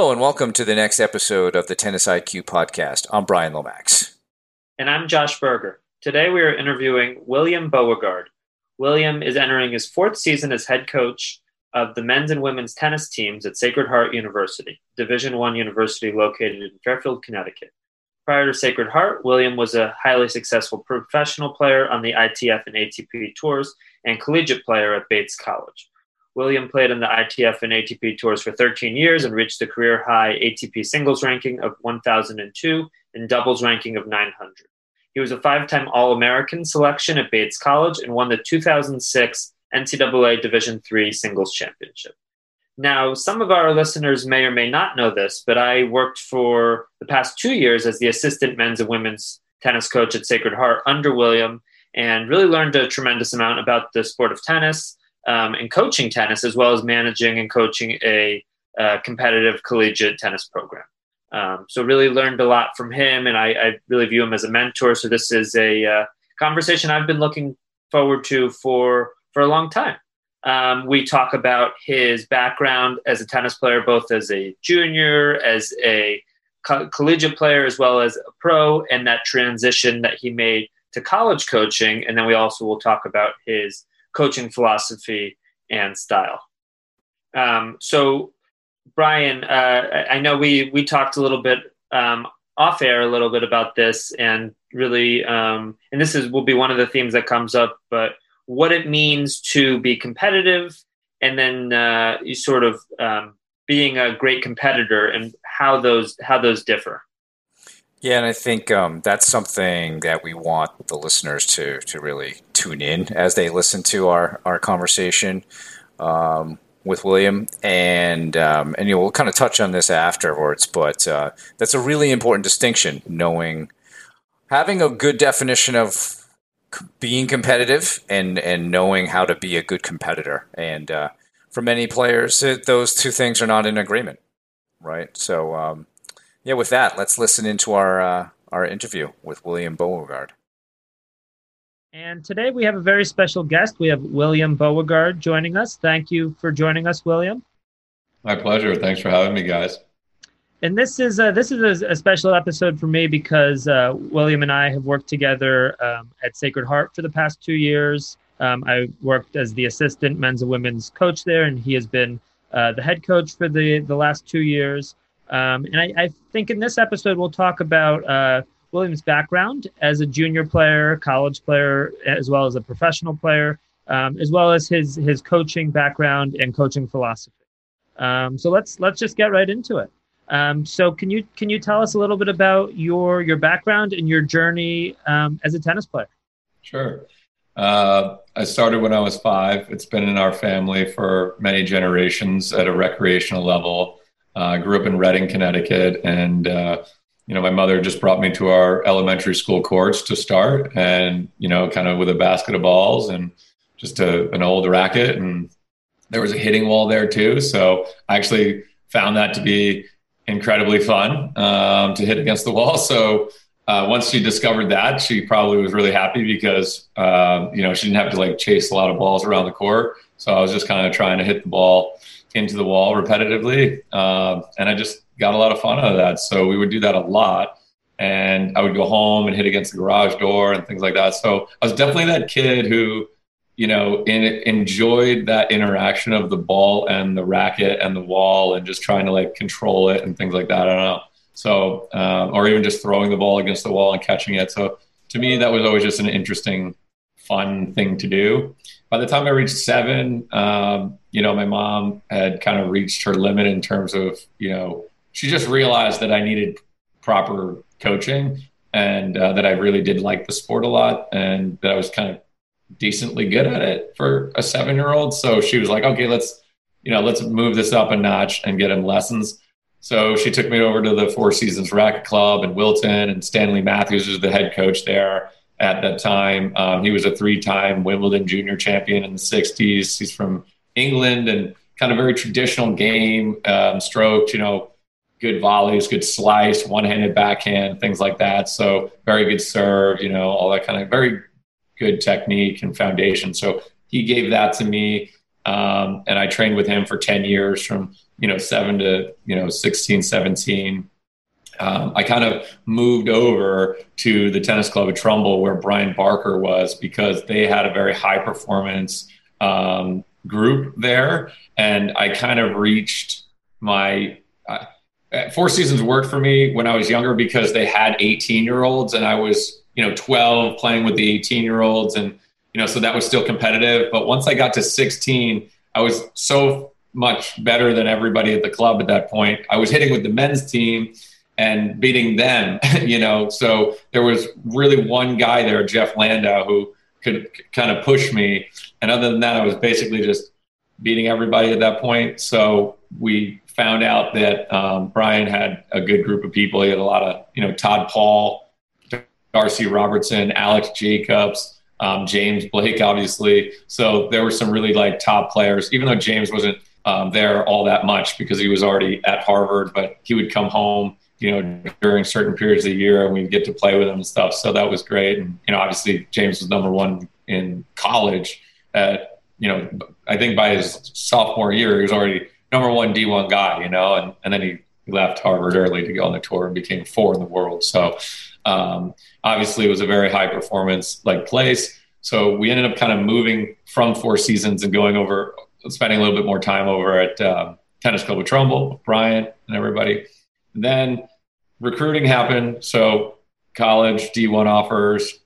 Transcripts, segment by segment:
Hello, and welcome to the next episode of the Tennis IQ podcast. I'm Brian Lomax. And I'm Josh Berger. Today we are interviewing William Beauregard. William is entering his fourth season as head coach of the men's and women's tennis teams at Sacred Heart University, Division One university located in Fairfield, Connecticut. Prior to Sacred Heart, William was a highly successful professional player on the ITF and ATP tours and collegiate player at Bates College. William played on the ITF and ATP tours for 13 years and reached a career high ATP singles ranking of 1002 and doubles ranking of 900. He was a five time All American selection at Bates College and won the 2006 NCAA Division III Singles Championship. Now, some of our listeners may or may not know this, but I worked for the past two years as the assistant men's and women's tennis coach at Sacred Heart under William and really learned a tremendous amount about the sport of tennis um, and coaching tennis, as well as managing and coaching a, a competitive collegiate tennis program. Um, so, really learned a lot from him, and I, I, really view him as a mentor. So, this is a uh, conversation I've been looking forward to for for a long time. Um, we talk about his background as a tennis player, both as a junior, as a co- collegiate player, as well as a pro, and that transition that he made to college coaching. And then we also will talk about his coaching philosophy and style. Um, so, Brian, uh, I know we we talked a little bit um, off air a little bit about this, and really, um, and this is will be one of the themes that comes up, but what it means to be competitive, and then uh, you sort of um, being a great competitor, and how those how those differ. Yeah, and I think um, that's something that we want the listeners to to really tune in as they listen to our our conversation um, with William, and um, and you know, we'll kind of touch on this afterwards, but uh, that's a really important distinction, knowing having a good definition of being competitive and and knowing how to be a good competitor. And uh, for many players, it, those two things are not in agreement, right? So um, yeah, with that, let's listen into our uh, our interview with William Beauregard. And today we have a very special guest. We have William Beauregard joining us. Thank you for joining us, William. My pleasure. Thanks for having me, guys and this is a, this is a, a, special episode for me because uh, William and I have worked together um, at Sacred Heart for the past two years. Um, I worked as the assistant men's and women's coach there, and he has been uh, the head coach for the the last two years. Um, and I, I, think in this episode we'll talk about uh, William's background as a junior player, college player, as well as a professional player, um, as well as his his coaching background and coaching philosophy. Um, so let's let's just get right into it. Um, so can you can you tell us a little bit about your your background and your journey um, as a tennis player? Sure. Uh, I started when I was five. It's been in our family for many generations at a recreational level. Uh, grew up in Redding, Connecticut, and uh, you know my mother just brought me to our elementary school courts to start, and you know kind of with a basket of balls and just a, an old racket, and there was a hitting wall there too. So I actually found that to be incredibly fun um, to hit against the wall. So uh, once she discovered that, she probably was really happy because uh, you know she didn't have to like chase a lot of balls around the court. So I was just kind of trying to hit the ball into the wall repetitively, uh, and I just got a lot of fun out of that. So we would do that a lot. And I would go home and hit against the garage door and things like that. So I was definitely that kid who you know, in, enjoyed that interaction of the ball and the racket and the wall and just trying to like control it and things like that. I don't know. So, um, or even just throwing the ball against the wall and catching it. So to me, that was always just an interesting, fun thing to do. By the time I reached seven, um, you know, my mom had kind of reached her limit in terms of, you know, she just realized that I needed proper coaching and uh, that I really did like the sport a lot and that I was kind of decently good at it for a seven year old. So she was like, okay, let's, you know, let's move this up a notch and get him lessons. So she took me over to the Four Seasons Racket Club in Wilton, and Stanley Matthews was the head coach there at that time. Um, he was a three time Wimbledon junior champion in the 60s. He's from England and kind of very traditional game, um, stroked, you know, good volleys, good slice, one handed backhand, things like that. So very good serve, you know, all that kind of very good technique and foundation. So he gave that to me. Um, and I trained with him for 10 years from you know, seven to, you know, 16, 17, um, I kind of moved over to the tennis club at Trumbull where Brian Barker was because they had a very high performance um, group there. And I kind of reached my. Uh, Four Seasons worked for me when I was younger because they had 18 year olds and I was, you know, 12 playing with the 18 year olds. And, you know, so that was still competitive. But once I got to 16, I was so much better than everybody at the club at that point. I was hitting with the men's team and beating them, you know. So there was really one guy there, Jeff Landau, who could kind of push me. And other than that, I was basically just beating everybody at that point. So we found out that um, Brian had a good group of people. He had a lot of, you know, Todd Paul, Darcy Robertson, Alex Jacobs, um, James Blake, obviously. So there were some really like top players, even though James wasn't um, there all that much because he was already at Harvard, but he would come home you know, during certain periods of the year and we'd get to play with them and stuff. So that was great. And, you know, obviously James was number one in college at, you know, I think by his sophomore year, he was already number one D1 guy, you know, and, and then he left Harvard early to go on the tour and became four in the world. So um, obviously it was a very high performance like place. So we ended up kind of moving from Four Seasons and going over, spending a little bit more time over at um, Tennis Club with Trumbull, Brian and everybody. And then recruiting happened. So college, D1 offers,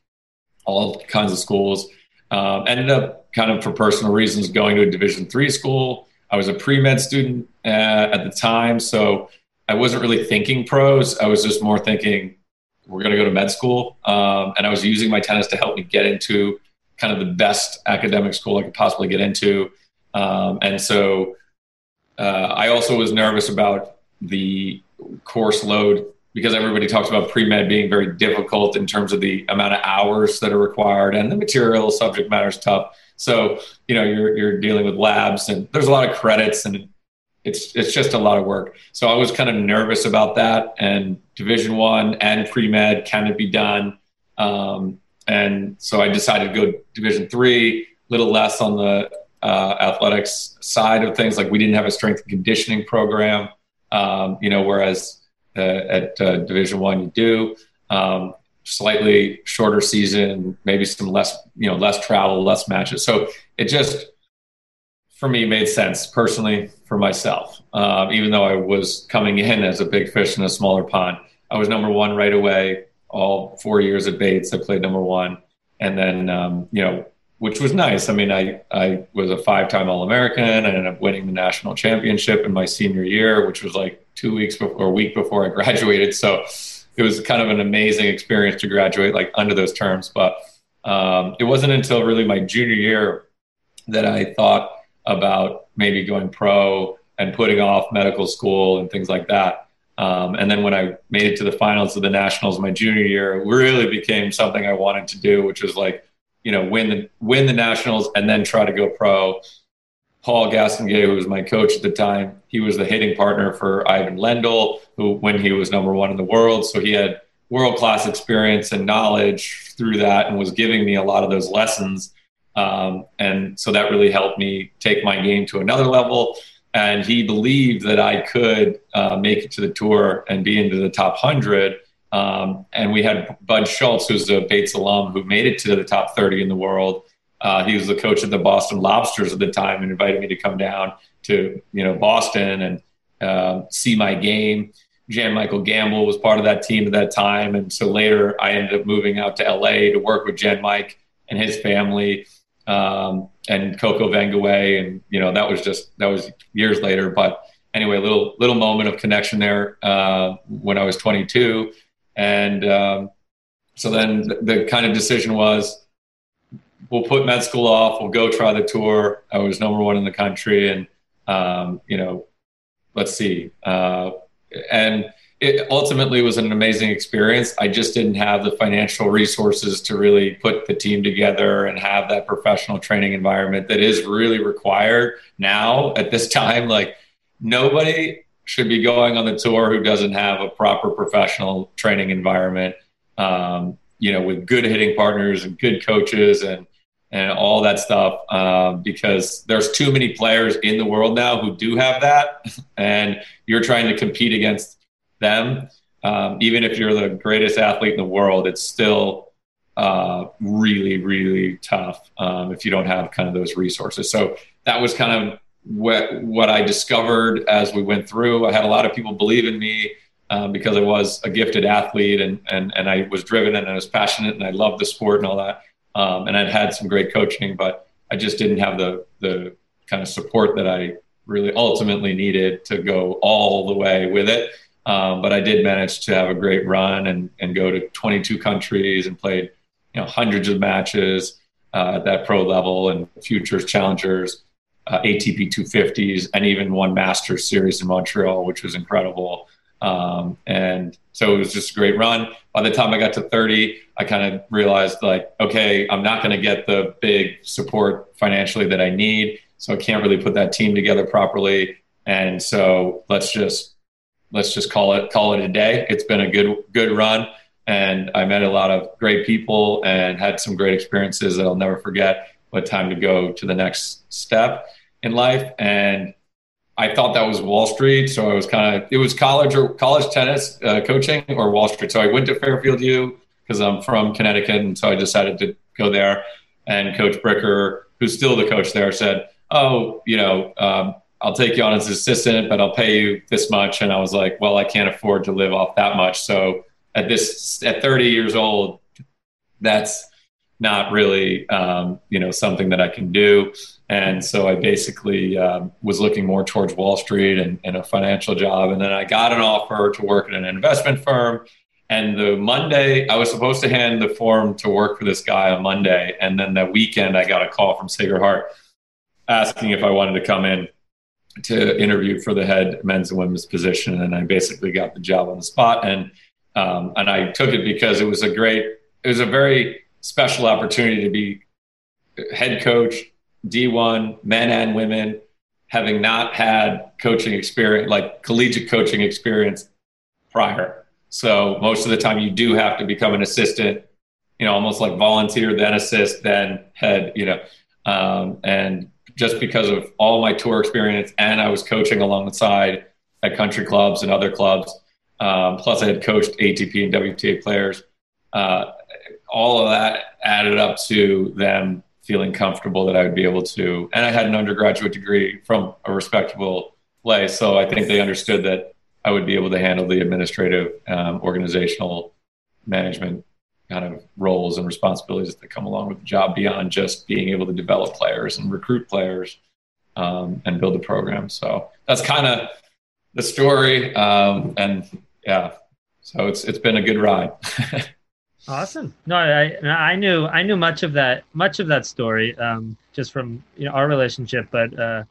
all kinds of schools. Um, ended up kind of for personal reasons going to a Division three school. I was a pre med student uh, at the time, so I wasn't really thinking pros. I was just more thinking we're going to go to med school, um, and I was using my tennis to help me get into kind of the best academic school I could possibly get into. Um, and so uh, I also was nervous about the course load because everybody talks about pre-med being very difficult in terms of the amount of hours that are required and the material subject matter is tough. So you know you're, you're dealing with labs and there's a lot of credits and it's it's just a lot of work. So i was kind of nervous about that and division one and pre-med can it be done? Um, and so i decided to go division three a little less on the uh, athletics side of things. Like we didn't have a strength and conditioning program. Um, you know whereas at uh, Division One you do. Um, slightly shorter season, maybe some less, you know, less travel, less matches. So it just, for me, made sense personally for myself. Um, even though I was coming in as a big fish in a smaller pond, I was number one right away. All four years at Bates, I played number one, and then um, you know, which was nice. I mean, I I was a five-time All-American. I ended up winning the national championship in my senior year, which was like two weeks before, or a week before I graduated. So it was kind of an amazing experience to graduate like under those terms. But um, it wasn't until really my junior year that I thought about maybe going pro and putting off medical school and things like that. Um, and then when I made it to the finals of the nationals my junior year, it really became something I wanted to do, which was like, you know, win the win the nationals and then try to go pro. Paul Gastonguay, who was my coach at the time, he was the hitting partner for Ivan Lendl, who when he was number one in the world. So he had world class experience and knowledge through that, and was giving me a lot of those lessons. Um, and so that really helped me take my game to another level. And he believed that I could uh, make it to the tour and be into the top hundred. Um, and we had Bud Schultz, who's a Bates alum, who made it to the top 30 in the world. Uh, he was the coach of the Boston Lobsters at the time and invited me to come down to you know Boston and uh, see my game. Jan Michael Gambill was part of that team at that time, and so later I ended up moving out to LA to work with Jan Mike and his family um, and Coco Vandeweghe, and you know that was just that was years later. But anyway, little little moment of connection there uh, when I was 22, and um, so then the, kind of decision was we'll put med school off. We'll go try the tour. I was number one in the country, and um, you know, let's see. Uh, and it ultimately was an amazing experience. I just didn't have the financial resources to really put the team together and have that professional training environment that is really required now at this time. Like nobody should be going on the tour who doesn't have a proper professional training environment. Um, you know, with good hitting partners and good coaches and and all that stuff um, because there's too many players in the world now who do have that, and you're trying to compete against them. Um, even if you're the greatest athlete in the world, it's still uh, really, really tough um, if you don't have kind of those resources. So that was kind of what what I discovered as we went through. I had a lot of people believe in me um, because I was a gifted athlete and and and I was driven and I was passionate and I loved the sport and all that. Um, and I'd had some great coaching, but I just didn't have the the kind of support that I really ultimately needed to go all the way with it. Um, but I did manage to have a great run and and go to 22 countries and played you know hundreds of matches uh, at that pro level and futures challengers. Uh, ATP 250s and even one Masters series in Montreal, which was incredible. Um, and so it was just a great run. By the time I got to 30, I kind of realized like, okay, I'm not going to get the big support financially that I need. So I can't really put that team together properly. And so let's just, let's just call it, call it a day. It's been a good, good run. And I met a lot of great people and had some great experiences that I'll never forget. But time to go to the next step in life. And I thought that was Wall Street, so I was kind of it was college or college tennis uh, coaching or Wall Street. So I went to Fairfield U because I'm from Connecticut, and so I decided to go there. And Coach Bricker, who's still the coach there, said, "Oh, you know, um, I'll take you on as assistant, but I'll pay you this much." And I was like, "Well, I can't afford to live off that much." So at this at 30 years old, that's not really um, you know something that I can do. And so I basically um, was looking more towards Wall Street and, and, a financial job. And then I got an offer to work at an investment firm. And the Monday, I was supposed to hand the form to work for this guy on Monday. And then that weekend, I got a call from Sacred Heart asking if I wanted to come in to interview for the head men's and women's position. And I basically got the job on the spot. And, um, and I took it because it was a great, it was a very special opportunity to be head coach D1, men and women, having not had coaching experience, like collegiate coaching experience prior. So most of the time you do have to become an assistant, you know, almost like volunteer, then assist, then head, you know. Um, and just because of all my tour experience and I was coaching alongside at country clubs and other clubs, um, plus I had coached ATP and WTA players, uh, all of that added up to them feeling comfortable that I would be able to. And I had an undergraduate degree from a respectable place, so I think they understood that I would be able to handle the administrative, um, organizational, management kind of roles and responsibilities that come along with the job beyond just being able to develop players and recruit players um, and build a program. So that's kind of the story. Um, and yeah, so it's it's been a good ride. Awesome. No, I I knew I knew much of that much of that story um, just from you know our relationship, but uh,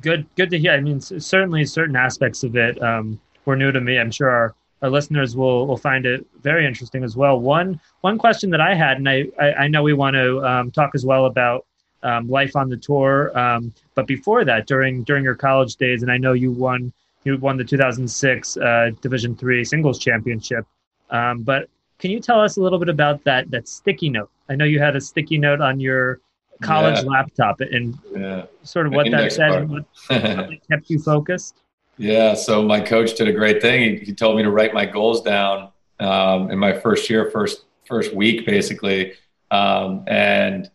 good good to hear. I mean, certainly certain aspects of it um, were new to me. I'm sure our, our listeners will will find it very interesting as well. One one question that I had, and I I, I know we want to um, talk as well about um, life on the tour, um, but before that, during during your college days, and I know you won you won the 2006 uh, Division three singles championship. Um, but can you tell us a little bit about that that sticky note? I know you had a sticky note on your college yeah. laptop and yeah. sort of what that said and what kept you focused. Yeah, so my coach did a great thing. He, he told me to write my goals down um, in my first year, first first week, basically, um, and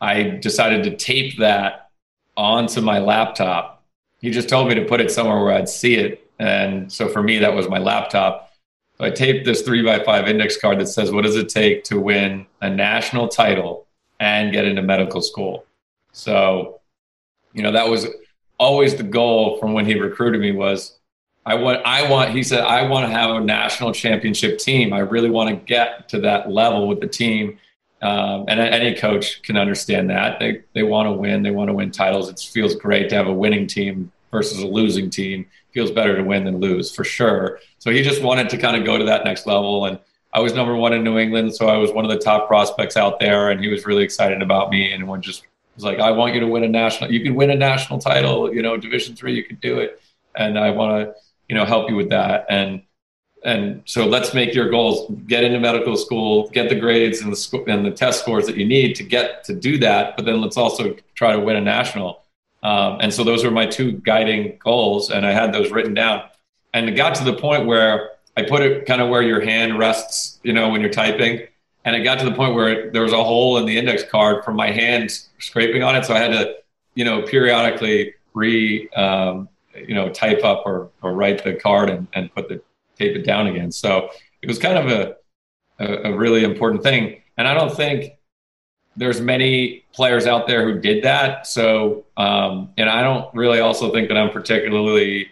I decided to tape that onto my laptop. He just told me to put it somewhere where I'd see it, and so for me, that was my laptop. I taped this three by five index card that says, What does it take to win a national title and get into medical school? So, you know, that was always the goal from when he recruited me was I want I want he said I want to have a national championship team. I really want to get to that level with the team. Um, and any coach can understand that. They they want to win, they want to win titles. It feels great to have a winning team versus a losing team feels better to win than lose for sure. So he just wanted to kind of go to that next level. And I was number one in New England, so I was one of the top prospects out there, and he was really excited about me. And one just was like, "I want you to win a national. You can win a national title. You know, Division three, you can do it, and I want to, you know, help you with that." And and so let's make your goals get into medical school get the grades and the sco- and the test scores that you need to get to do that but then let's also try to win a national um, and so those were my two guiding goals and i had those written down and it got to the point where i put it kind of where your hand rests you know when you're typing and it got to the point where there was a hole in the index card from my hand scraping on it so i had to you know periodically re um, you know type up or, or write the card and, and put the tape it down again. So it was kind of a, a, a really important thing. And I don't think there's many players out there who did that. So, um, and I don't really also think that I'm particularly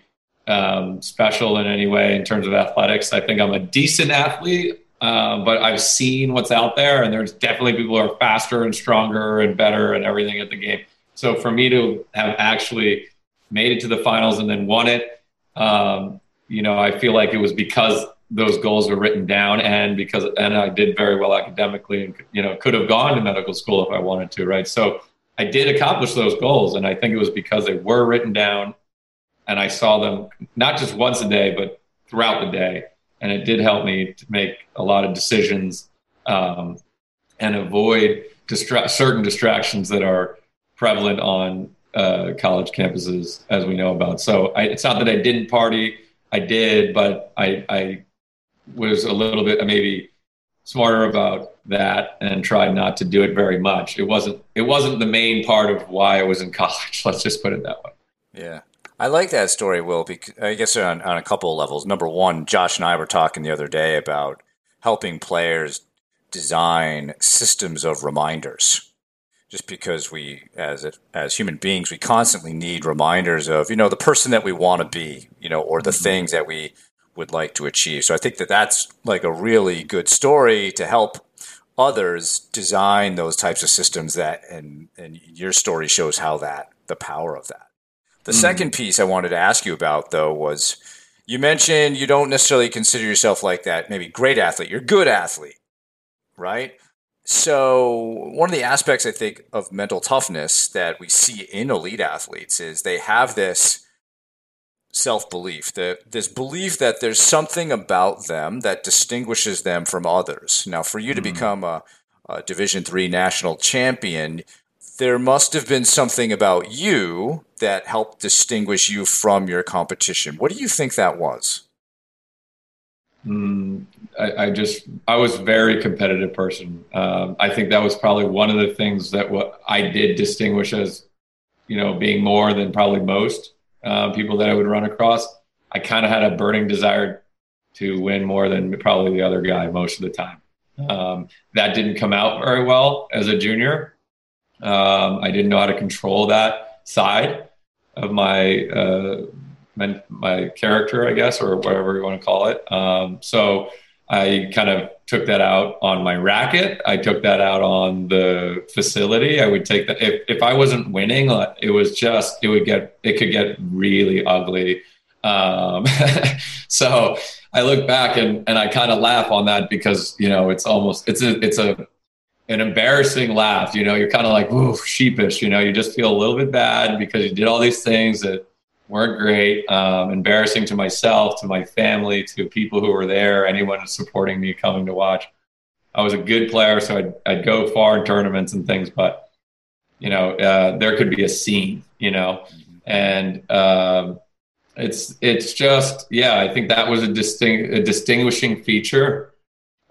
um, special in any way in terms of athletics. I think I'm a decent athlete, uh, but I've seen what's out there, and there's definitely people who are faster and stronger and better and everything at the game. So for me to have actually made it to the finals and then won it, um, you know, I feel like it was because those goals were written down and because and I did very well academically and you know could have gone to medical school if I wanted to, right? So I did accomplish those goals and I think it was because they were written down and I saw them not just once a day but throughout the day and it did help me to make a lot of decisions um, and avoid distra- certain distractions that are prevalent on uh, college campuses as we know about. So I, it's not that I didn't party I did, but I, I was a little bit maybe smarter about that and tried not to do it very much. It wasn't it wasn't the main part of why I was in college. Let's just put it that way. Yeah. I like that story, Will, because I guess on, on a couple of levels. Number one, Josh and I were talking the other day about helping players design systems of reminders just because we as as human beings we constantly need reminders of you know the person that we want to be you know or the mm-hmm. things that we would like to achieve. So i think that that's like a really good story to help others design those types of systems that and and your story shows how that the power of that. The mm-hmm. second piece i wanted to ask you about though was you mentioned you don't necessarily consider yourself like that maybe great athlete. You're good athlete right? So, one of the aspects I think of mental toughness that we see in elite athletes is they have this self belief, this belief that there's something about them that distinguishes them from others. Now, for you to mm-hmm. become a, a Division three national champion, there must have been something about you that helped distinguish you from your competition. What do you think that was? Mm, I, I, just I was a very competitive person. Um, I think that was probably one of the things that what I did distinguish as, you know, being more than probably most uh, people that I would run across. I kind of had a burning desire to win more than probably the other guy most of the time. Um, that didn't come out very well as a junior. Um, I didn't know how to control that side of my uh, my, my character, I guess, or whatever you want to call it. Um, so I kind of took that out on my racket. I took that out on the facility. I would take that if, if I wasn't winning, it was just it would get it could get really ugly. Um, so I look back and, and I kind of laugh on that because you know it's almost it's a it's a an embarrassing laugh. You know, you're kind of like ooh sheepish. You know, you just feel a little bit bad because you did all these things that weren't great, um, embarrassing to myself, to my family, to people who were there, anyone supporting me coming to watch. I was a good player, so I'd, I'd go far in tournaments and things, but you know, uh, there could be a scene, you know, and um, it's it's just yeah, I think that was a distinct a distinguishing feature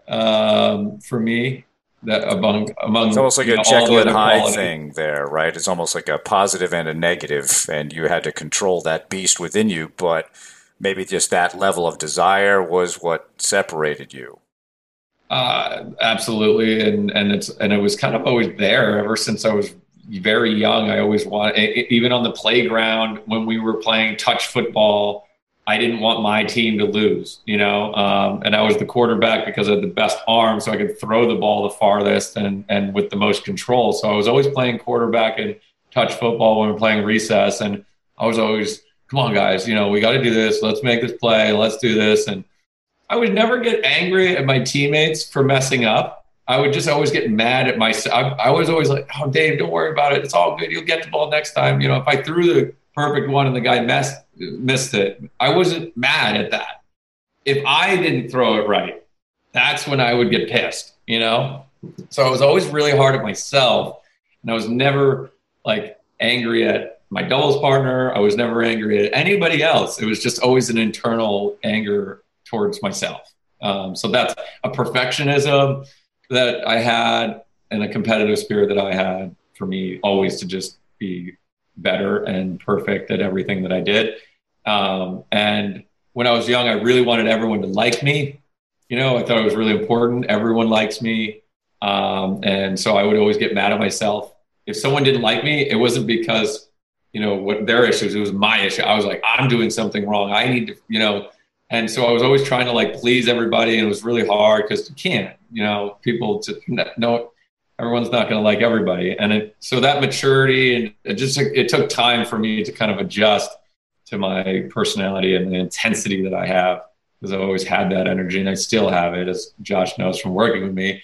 um, for me that among among it's almost like a know, Jekyll and Hyde thing there, right? It's almost like a positive and a negative, and you had to control that beast within you. But maybe just that level of desire was what separated you. Uh, absolutely, and and it's and it was kind of always there ever since I was very young. I always wanted, even on the playground when we were playing touch football I didn't want my team to lose, you know, um, and I was the quarterback because I had the best arm, so I could throw the ball the farthest and and with the most control. So I was always playing quarterback and touch football when we are playing recess, and I was always, come on, guys, you know, we got to do this. Let's make this play. Let's do this. And I would never get angry at my teammates for messing up. I would just always get mad at myself. I, I was always like, oh, Dave, don't worry about it. It's all good. You'll get the ball next time. You know, if I threw the perfect one and the guy messed missed it. I wasn't mad at that. if I didn't throw it right, that's when I would get pissed, you know? So I was always really hard at myself. And I was never like angry at my doubles partner. I was never angry at anybody else. It was just always an internal anger towards myself. Um, so that's a perfectionism that I had and a competitive spirit that I had for me always to just be better and perfect at everything that I did. Um, and when I was young, I really wanted everyone to like me. You know, I thought it was really important. Everyone likes me. Um, and so I would always get mad at myself. If someone didn't like me, it wasn't because, you know, what their issues, it was my issue. I was like, I'm doing something wrong. I need to, you know, and so I was always trying to like please everybody. And it was really hard because you can't, you know, people to no, everyone's not going to like everybody. And it, so that maturity and it just, it took time for me to kind of adjust to my personality and the intensity that I have because I've always had that energy and I still have it, as Josh knows from working with me.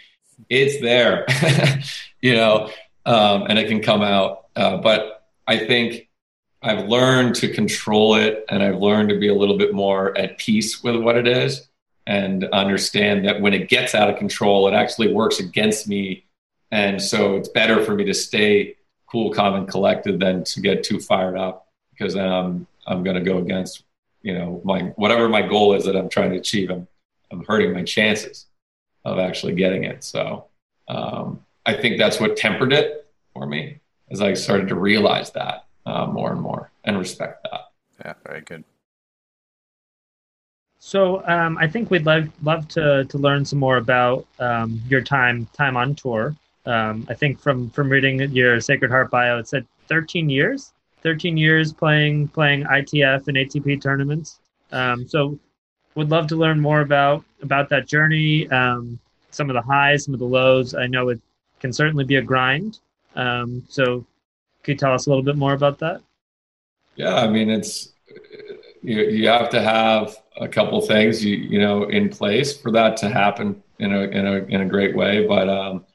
It's there, you know, um, and it can come out. Uh, but I think I've learned to control it and I've learned to be a little bit more at peace with what it is and understand that when it gets out of control, it actually works against me. And so it's better for me to stay cool, calm, and collected than to get too fired up because then I'm I'm going to go against, you know, my whatever my goal is that I'm trying to achieve. I'm I'm hurting my chances of actually getting it. So um, I think that's what tempered it for me as I started to realize that uh, more and more and respect that. Yeah, very good. So um, I think we'd love love to to learn some more about um, your time time on tour. Um, I think from from reading your Sacred Heart bio, it said 13 years. 13 years playing playing ITF and ATP tournaments. Um, so, would love to learn more about about that journey. Um, some of the highs, some of the lows. I know it can certainly be a grind. Um, so, could you tell us a little bit more about that? Yeah, I mean, it's you, you have to have a couple things you you know in place for that to happen in a in a in a great way. But um,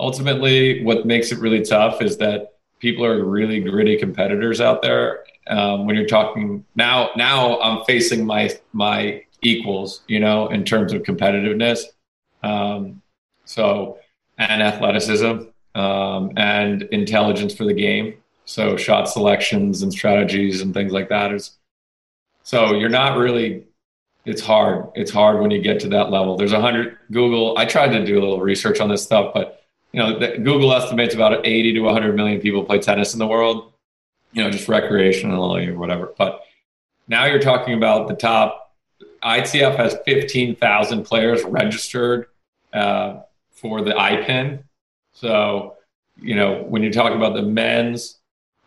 ultimately, what makes it really tough is that people are really gritty competitors out there. Um, when you're talking now, now I'm facing my my equals, you know, in terms of competitiveness. Um, so and athleticism um, and intelligence for the game. So shot selections and strategies and things like that is. So you're not really. It's hard. It's hard when you get to that level. There's a hundred Google. I tried to do a little research on this stuff, but you know, Google estimates about 80 to 100 million people play tennis in the world, you know, just recreationally or whatever. But now you're talking about the top. ITF has 15,000 players registered uh, for the IPIN. So, you know, when you're talking about the men's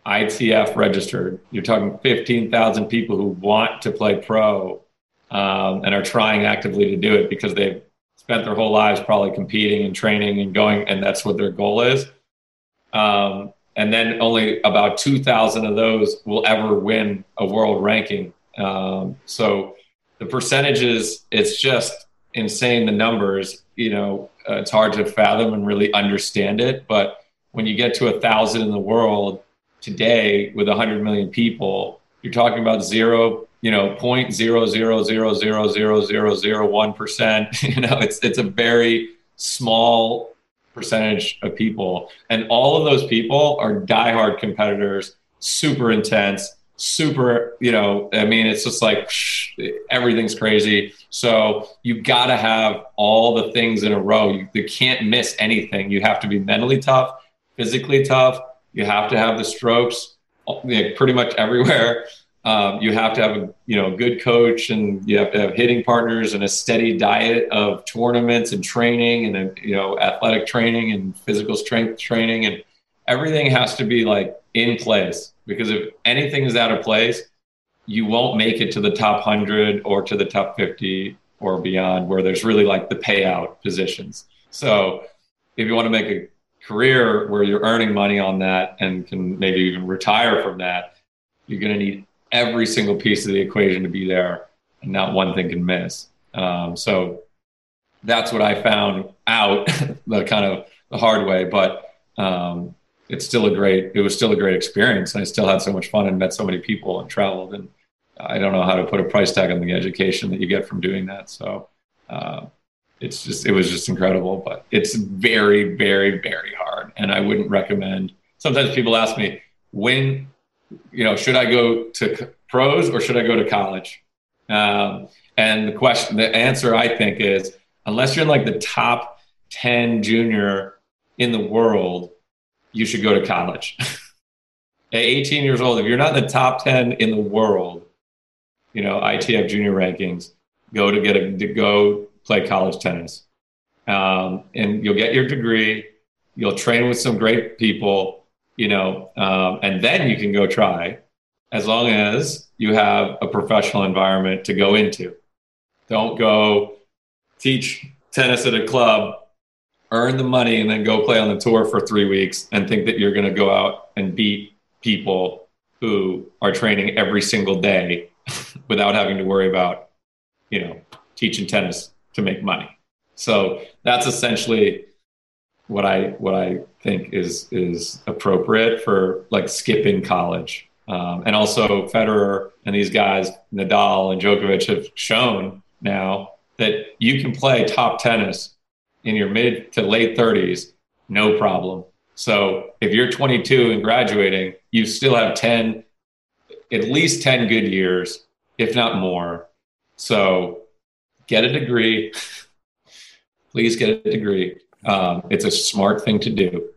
ITF registered, you're talking 15,000 people who want to play pro um, and are trying actively to do it because they've spent their whole lives probably competing and training and going, and that's what their goal is. Um, and then only about 2,000 of those will ever win a world ranking. Um, so the percentages, it's just insane. The numbers, you know, uh, it's hard to fathom and really understand it. But when you get to a thousand in the world today with 100 million people, you're talking about zero you know, point zero zero zero zero zero zero zero one percent. You know, it's it's a very small percentage of people, and all of those people are diehard competitors, super intense, super. You know, I mean, it's just like everything's crazy. So you got to have all the things in a row. You, you can't miss anything. You have to be mentally tough, physically tough. You have to have the strokes pretty much everywhere. Um, you have to have a you know good coach, and you have to have hitting partners and a steady diet of tournaments and training, and you know athletic training and physical strength training, and everything has to be like in place. Because if anything is out of place, you won't make it to the top hundred or to the top fifty or beyond, where there's really like the payout positions. So if you want to make a career where you're earning money on that and can maybe even retire from that, you're going to need every single piece of the equation to be there and not one thing can miss. Um, so that's what I found out the kind of the hard way, but um, it's still a great, it was still a great experience. And I still had so much fun and met so many people and traveled and I don't know how to put a price tag on the education that you get from doing that. So uh, it's just it was just incredible, but it's very very very hard, and I wouldn't recommend. Sometimes people ask me when you know should I go to pros or should I go to college? Um, and the question, the answer I think is unless you're in like the top 10 junior in the world, you should go to college. At 18 years old, if you're not in the top 10 in the world, you know, ITF junior rankings, go to get a, to go play college tennis. Um, and you'll get your degree. You'll train with some great people, you know, um, and then you can go try as long as you have a professional environment to go into. Don't go teach tennis at a club, earn the money, and then go play on the tour for three weeks and think that you're going to go out and beat people who are training every single day without having to worry about, you know, teaching tennis to make money. So that's essentially what I what I think is is appropriate for like skipping college. Um, and also Federer and these guys, Nadal and Djokovic, have shown now that you can play top tennis in your mid to late 30s, no problem. So if you're 22 and graduating, you still have 10, at least 10 good years, if not more. So get a degree. Please get a degree. Um, it's a smart thing to do.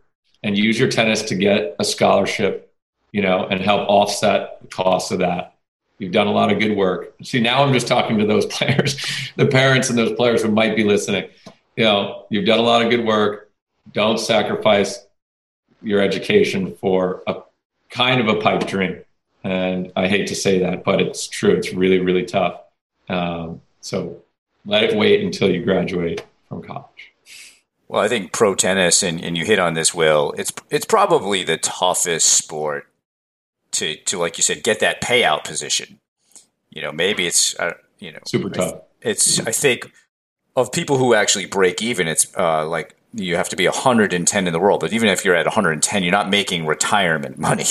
And use your tennis to get a scholarship, you know, and help offset the cost of that. You've done a lot of good work. See, now I'm just talking to those players, the parents and those players who might be listening. You know, you've done a lot of good work. Don't sacrifice your education for a kind of a pipe dream. And I hate to say that, but it's true. It's really, really tough. Um, so let it wait until you graduate from college. Well, I think pro tennis, and, and you hit on this, Will. It's it's probably the toughest sport to to like you said get that payout position. You know, maybe it's uh, you know super tough. It's I think of people who actually break even. It's uh, like you have to be 110 in the world, but even if you're at 110, you're not making retirement money.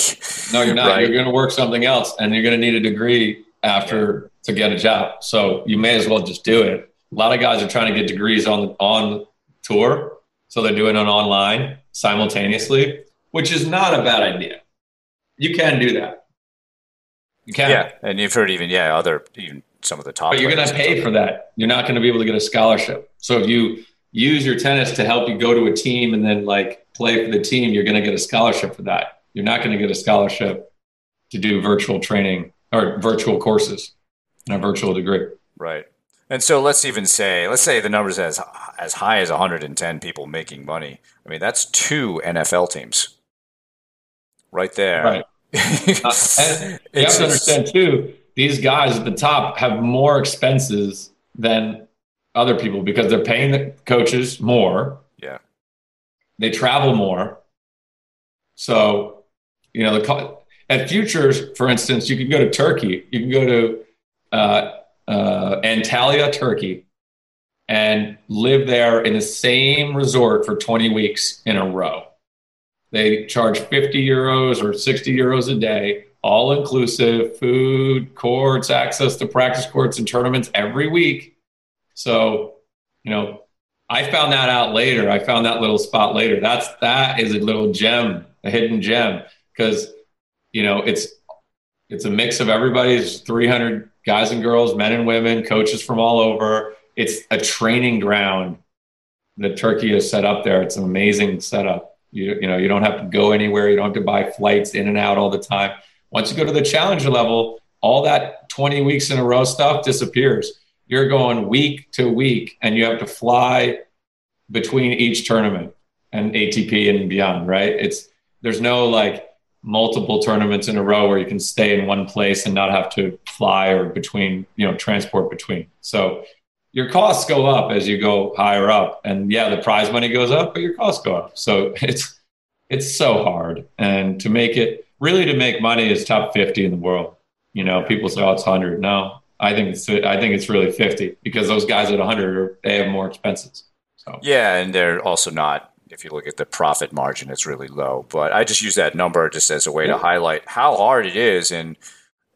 No, you're not. Right? You're going to work something else, and you're going to need a degree after yeah. to get a job. So you may as well just do it. A lot of guys are trying to get degrees on on tour, so they're doing it online simultaneously, which is not a bad idea you can do that. You can. Yeah, and you've heard even yeah other even some of the top. But you're going to pay for that. You're not going to be able to get a scholarship. So if you use your tennis to help you go to a team and then like play for the team, you're going to get a scholarship for that. You're not going to get a scholarship to do virtual training or virtual courses and a virtual degree. Right. And so let's even say, let's say the numbers as as high as 110 people making money. I mean, that's two NFL teams right there. Right. uh, and you have to understand too, these guys at the top have more expenses than other people because they're paying the coaches more. Yeah. They travel more. So, you know, the at futures, for instance, you can go to Turkey. You can go to uh, uh, Antalya, Turkey, and live there in the same resort for 20 weeks in a row. They charge 50 euros or 60 euros a day, all inclusive, food, courts, access to practice courts and tournaments every week. So, you know, I found that out later. I found that little spot later. That's that is a little gem, a hidden gem, because you know it's it's a mix of everybody's 300 guys and girls, men and women, coaches from all over. It's a training ground that Turkey has set up there. It's an amazing setup. You, you know, you don't have to go anywhere. You don't have to buy flights in and out all the time. Once you go to the challenger level, all that 20 weeks in a row stuff disappears. You're going week to week and you have to fly between each tournament and ATP and beyond, right? It's there's no like multiple tournaments in a row where you can stay in one place and not have to fly or between, you know, transport between. So your costs go up as you go higher up. And yeah the prize money goes up but your costs go up. So it's it's so hard. And to make it really to make money is top 50 in the world. You know people say oh it's 100 no i think it's i think it's really 50 because those guys at 100 are, they have more expenses. So yeah and they're also not if you look at the profit margin it's really low. But i just use that number just as a way yeah. to highlight how hard it is. And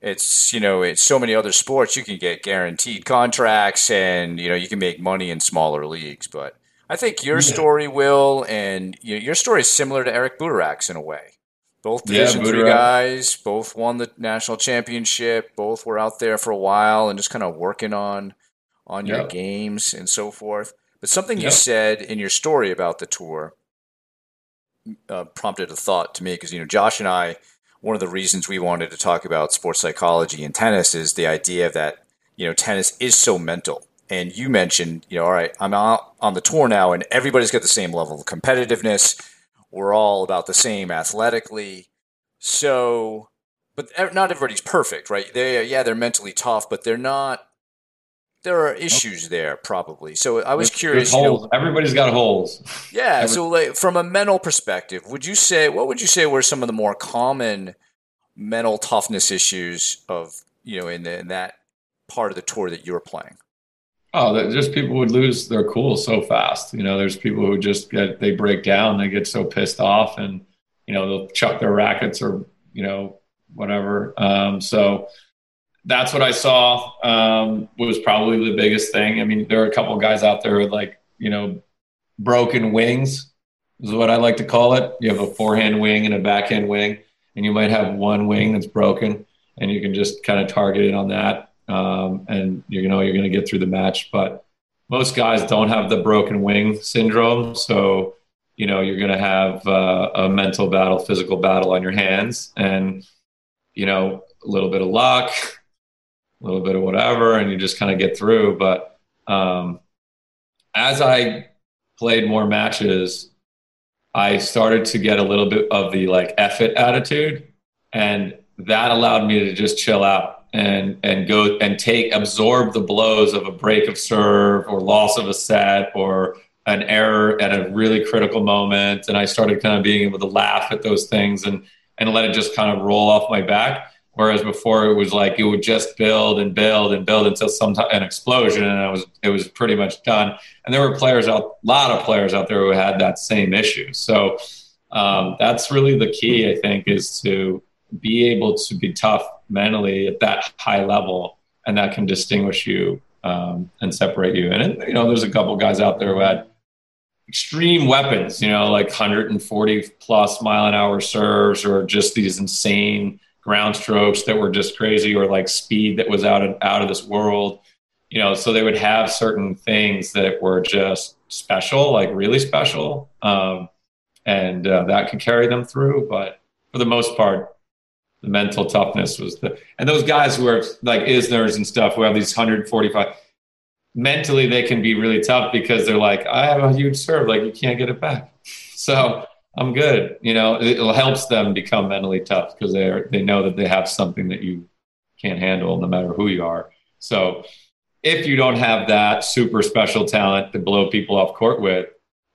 it's you know it's so many other sports you can get guaranteed contracts and you know you can make money in smaller leagues. But i think your yeah. story will and you know, your story is similar to eric Butorac's in a way. Both division yeah, three guys both won the national championship both were out there for a while and just kind of working on on your games and so forth but something you said in your story about the tour uh, prompted a thought to me because you know josh and i one of the reasons we wanted to talk about sports psychology in tennis is the idea that you know tennis is so mental. And you mentioned, you know, all right, I'm out on the tour now, and everybody's got the same level of competitiveness. We're all about the same athletically. So, but not everybody's perfect, right? They, yeah, they're mentally tough, but they're not. There are issues there, probably. So I was curious. You know, Everybody's got holes. Yeah. Every- so, like, from a mental perspective, would you say what would you say were some of the more common mental toughness issues of you know in, the, in that part of the tour that you're playing? Oh, just people would lose their cool so fast. You know, there's people who just get they break down, they get so pissed off, and you know they'll chuck their rackets or you know whatever. Um, so that's what I saw um, was probably the biggest thing. I mean, there are a couple guys out there with like you know broken wings is what I like to call it. You have a forehand wing and a backhand wing and you might have one wing that's broken, and you can just kind of target it on that, um, and you know you're going to get through the match. But most guys don't have the broken wing syndrome, so you know you're going to have uh, a mental battle, physical battle on your hands, and you know a little bit of luck, a little bit of whatever, and you just kind of get through. But um, as I played more matches, I started to get a little bit of the like effort attitude, and that allowed me to just chill out and and go and take absorb the blows of a break of serve or loss of a set or an error at a really critical moment. And I started kind of being able to laugh at those things and and let it just kind of roll off my back. Whereas before it was like it would just build and build and build until some time an explosion, and it was it was pretty much done. And there were players out, a lot of players out there who had that same issue. So um, that's really the key, I think, is to be able to be tough mentally at that high level, and that can distinguish you um, and separate you. And you know, there's a couple guys out there who had extreme weapons, you know, like 140 plus mile an hour serves, or just these insane ground strokes that were just crazy or like speed that was out of out of this world. You know so they would have certain things that were just special like really special um, and uh, that could carry them through but for the most part the mental toughness was the and those guys who are like isners and stuff who have these 145 mentally they can be really tough because they're like i have a huge serve like you can't get it back. So I'm good. You know, it, it helps them become mentally tough because they are, they know that they have something that you can't handle, no matter who you are. So, if you don't have that super special talent to blow people off court with,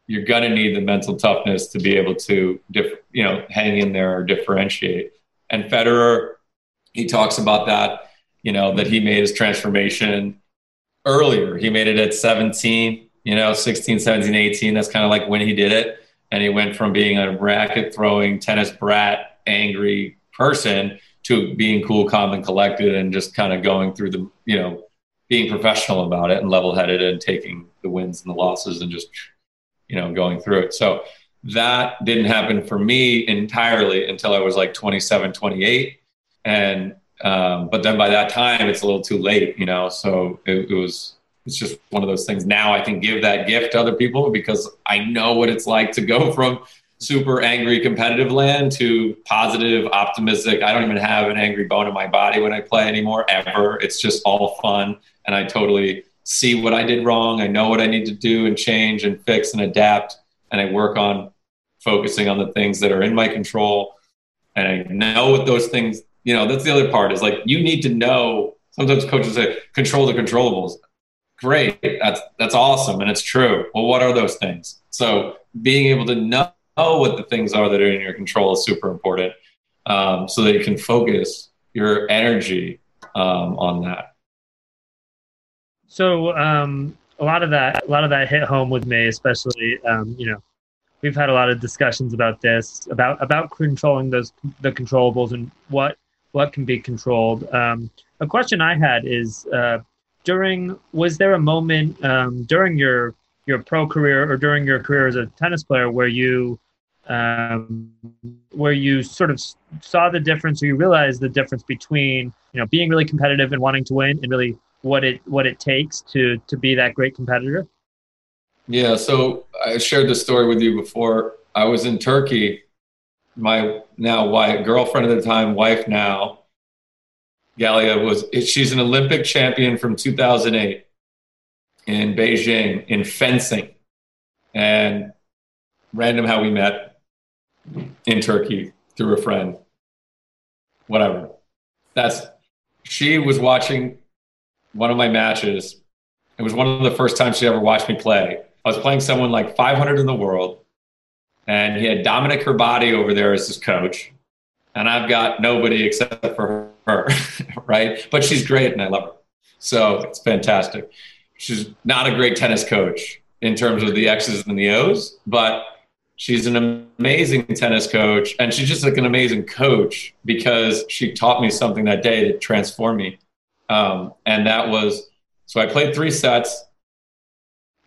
you're gonna need the mental toughness to be able to, diff, you know, hang in there or differentiate. And Federer, he talks about that. You know, that he made his transformation earlier. He made it at 17. You know, 16, 17, 18. That's kind of like when he did it and he went from being a racket throwing tennis brat angry person to being cool calm and collected and just kind of going through the you know being professional about it and level headed and taking the wins and the losses and just you know going through it. So that didn't happen for me entirely until i was like 27 28 and um, but then by that time it's a little too late you know? So it, it was it's just one of those things. Now I can give that gift to other people because I know what it's like to go from super angry competitive land to positive, optimistic. I don't even have an angry bone in my body when I play anymore, ever. It's just all fun. And I totally see what I did wrong. I know what I need to do and change and fix and adapt. And I work on focusing on the things that are in my control. And I know what those things, you know, that's the other part is like you need to know. Sometimes coaches say, control the controllables great. That's that's awesome and it's true. Well what are those things? So being able to know what the things are that are in your control is super important um, so that you can focus your energy um, on that. So um, a lot of that a lot of that hit home with me especially um, you know we've had a lot of discussions about this about about controlling those the controllables and what what can be controlled. Um, a question I had is uh, during was there a moment um, during your your pro career or during your career as a tennis player where you um, where you sort of saw the difference or you realized the difference between you know being really competitive and wanting to win and really what it what it takes to to be that great competitor? Yeah so i shared the story with you before. I was in turkey. My now wife girlfriend at the time wife now galia was she's an olympic champion from 2008 in beijing in fencing and random how we met in turkey through a friend whatever that's she was watching one of my matches. It was one of the first times she ever watched me play. I was playing someone like 500 in the world, and he had Dominik Hrbaty over there as his coach, and I've got nobody except for her, right? But she's great, and I love her, so it's fantastic. She's not a great tennis coach in terms of the X's and the O's, but she's an amazing tennis coach, and she's just like an amazing coach because she taught me something that day that transformed me um, and that was so I played three sets.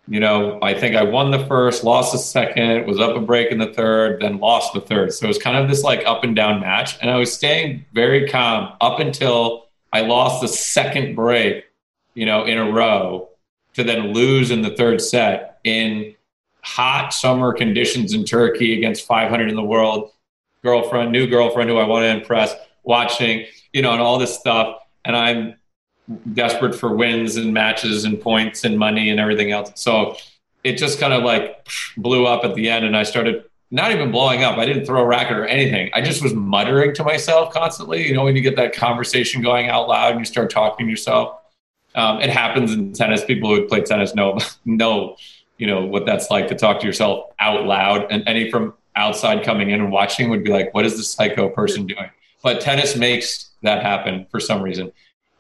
You know, I think I won the first, lost the second, was up a break in the third, then lost the third. So it was kind of this like up and down match. And I was staying very calm up until I lost the second break, you know, in a row to then lose in the third set in hot summer conditions in Turkey against 500 in the world. Girlfriend, new girlfriend who I want to impress, watching, you know, and all this stuff. And I'm desperate for wins and matches and points and money and everything else. So it just kind of like blew up at the end, and I started not even blowing up. I didn't throw a racket or anything. I just was muttering to myself constantly. You know, when you get that conversation going out loud and you start talking to yourself, um, it happens in tennis. People who play tennis know know you know what that's like to talk to yourself out loud. And any from outside coming in and watching would be like, "What is this psycho person doing?" But tennis makes that happen for some reason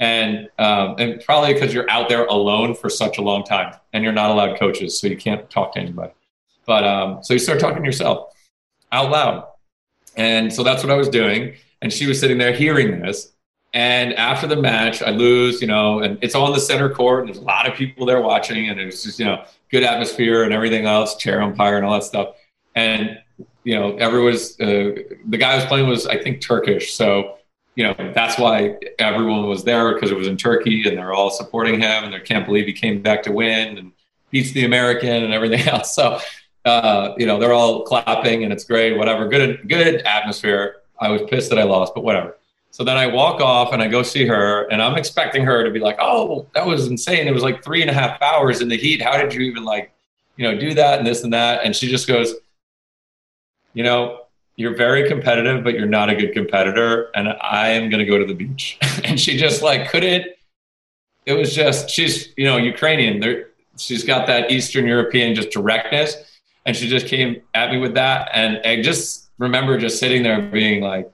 and um, and probably because you're out there alone for such a long time and you're not allowed coaches, so you can't talk to anybody. But um, so you start talking to yourself out loud, and so that's what I was doing. And she was sitting there hearing this. And after the match, I lose, you know, and it's on the center court. And there's a lot of people there watching, and it's just, you know, good atmosphere and everything else, chair umpire and all that stuff. And you know, everyone's uh, the guy I was playing was I think Turkish, so you know that's why everyone was there because it was in Turkey and they're all supporting him and they can't believe he came back to win and beats the American and everything else. So uh, you know they're all clapping and it's great, whatever. Good good atmosphere. I was pissed that I lost, but whatever. So then I walk off and I go see her and I'm expecting her to be like, "Oh, that was insane! It was like three and a half hours in the heat. How did you even like, you know, do that and this and that?" And she just goes, "You know, you're very competitive, but you're not a good competitor. And I am going to go to the beach. and she just like couldn't, it was just, she's, you know, Ukrainian. There, she's got that Eastern European just directness. And she just came at me with that. And I just remember just sitting there being like,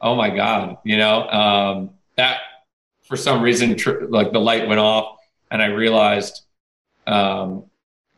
oh my God, you know, um, that for some reason, tr- like the light went off and I realized, um,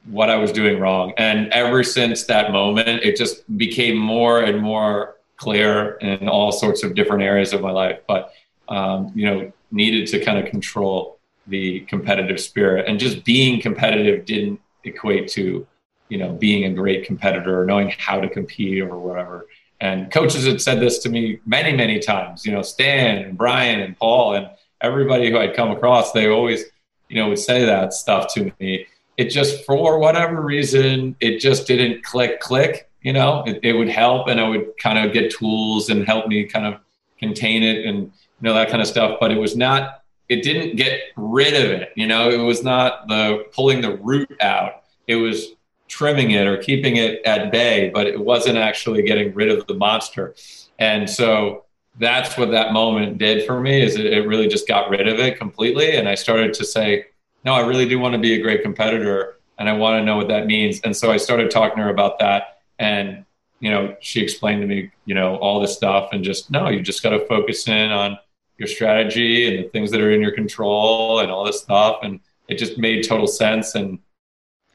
what I was doing wrong. And ever since that moment, it just became more and more clear in all sorts of different areas of my life. But, um, you know, needed to kind of control the competitive spirit. And just being competitive didn't equate to, you know, being a great competitor or knowing how to compete or whatever. And coaches had said this to me many, many times, you know, Stan and Brian and Paul and everybody who I'd come across, they always, you know, would say that stuff to me it just for whatever reason it just didn't click click you know? It, it would help and i would kind of get tools and help me kind of contain it and you know that kind of stuff but it was not it didn't get rid of it you know? It was not the pulling the root out. It was trimming it or keeping it at bay but it wasn't actually getting rid of the monster. And so that's what that moment did for me is it, it really just got rid of it completely and i started to say no, I really do want to be a great competitor and I want to know what that means. And so I started talking to her about that. And, you know, she explained to me, you know, all this stuff and just, no, you just got to focus in on your strategy and the things that are in your control and all this stuff. And it just made total sense. And,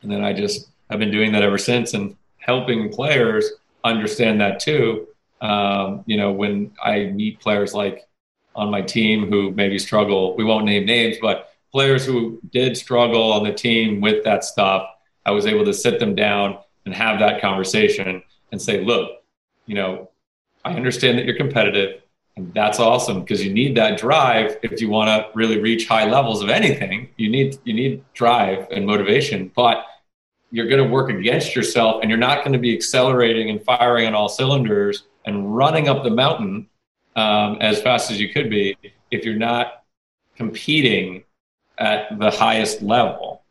and then I just have been doing that ever since and helping players understand that too. Um, you know, when I meet players like on my team who maybe struggle. We won't name names, but players who did struggle on the team with that stuff, I was able to sit them down and have that conversation and say, look, you know, I understand that you're competitive. And that's awesome because you need that drive if you want to really reach high levels of anything. You need you need drive and motivation, but you're going to work against yourself and you're not going to be accelerating and firing on all cylinders and running up the mountain um, as fast as you could be if you're not competing at the highest level.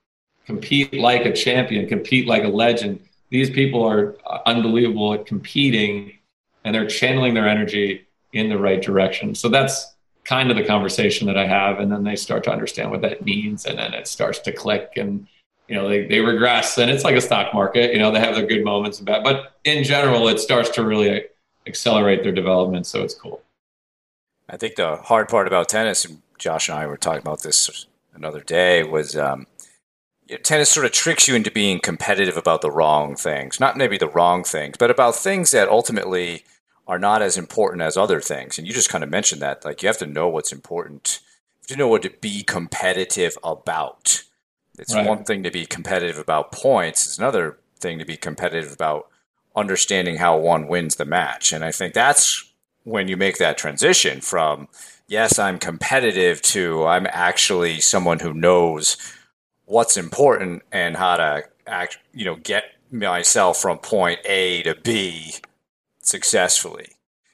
Compete like a champion, compete like a legend. These people are unbelievable at competing and they're channeling their energy in the right direction. So that's kind of the conversation that I have. And then they start to understand what that means. And then it starts to click and, you know, they, they regress and it's like a stock market, you know, they have their good moments and bad, but in general, it starts to really accelerate their development. So it's cool. I think the hard part about tennis, and Josh and I were talking about this another day, was um, you know, tennis sort of tricks you into being competitive about the wrong things. Not maybe the wrong things, but about things that ultimately are not as important as other things. And you just kind of mentioned that. Like you have to know what's important. You have to know what to be competitive about. It's right. one thing to be competitive about points. It's another thing to be competitive about understanding how one wins the match. And I think that's when you make that transition from yes, I'm competitive to I'm actually someone who knows what's important and how to act, you know, get myself from point A to B successfully.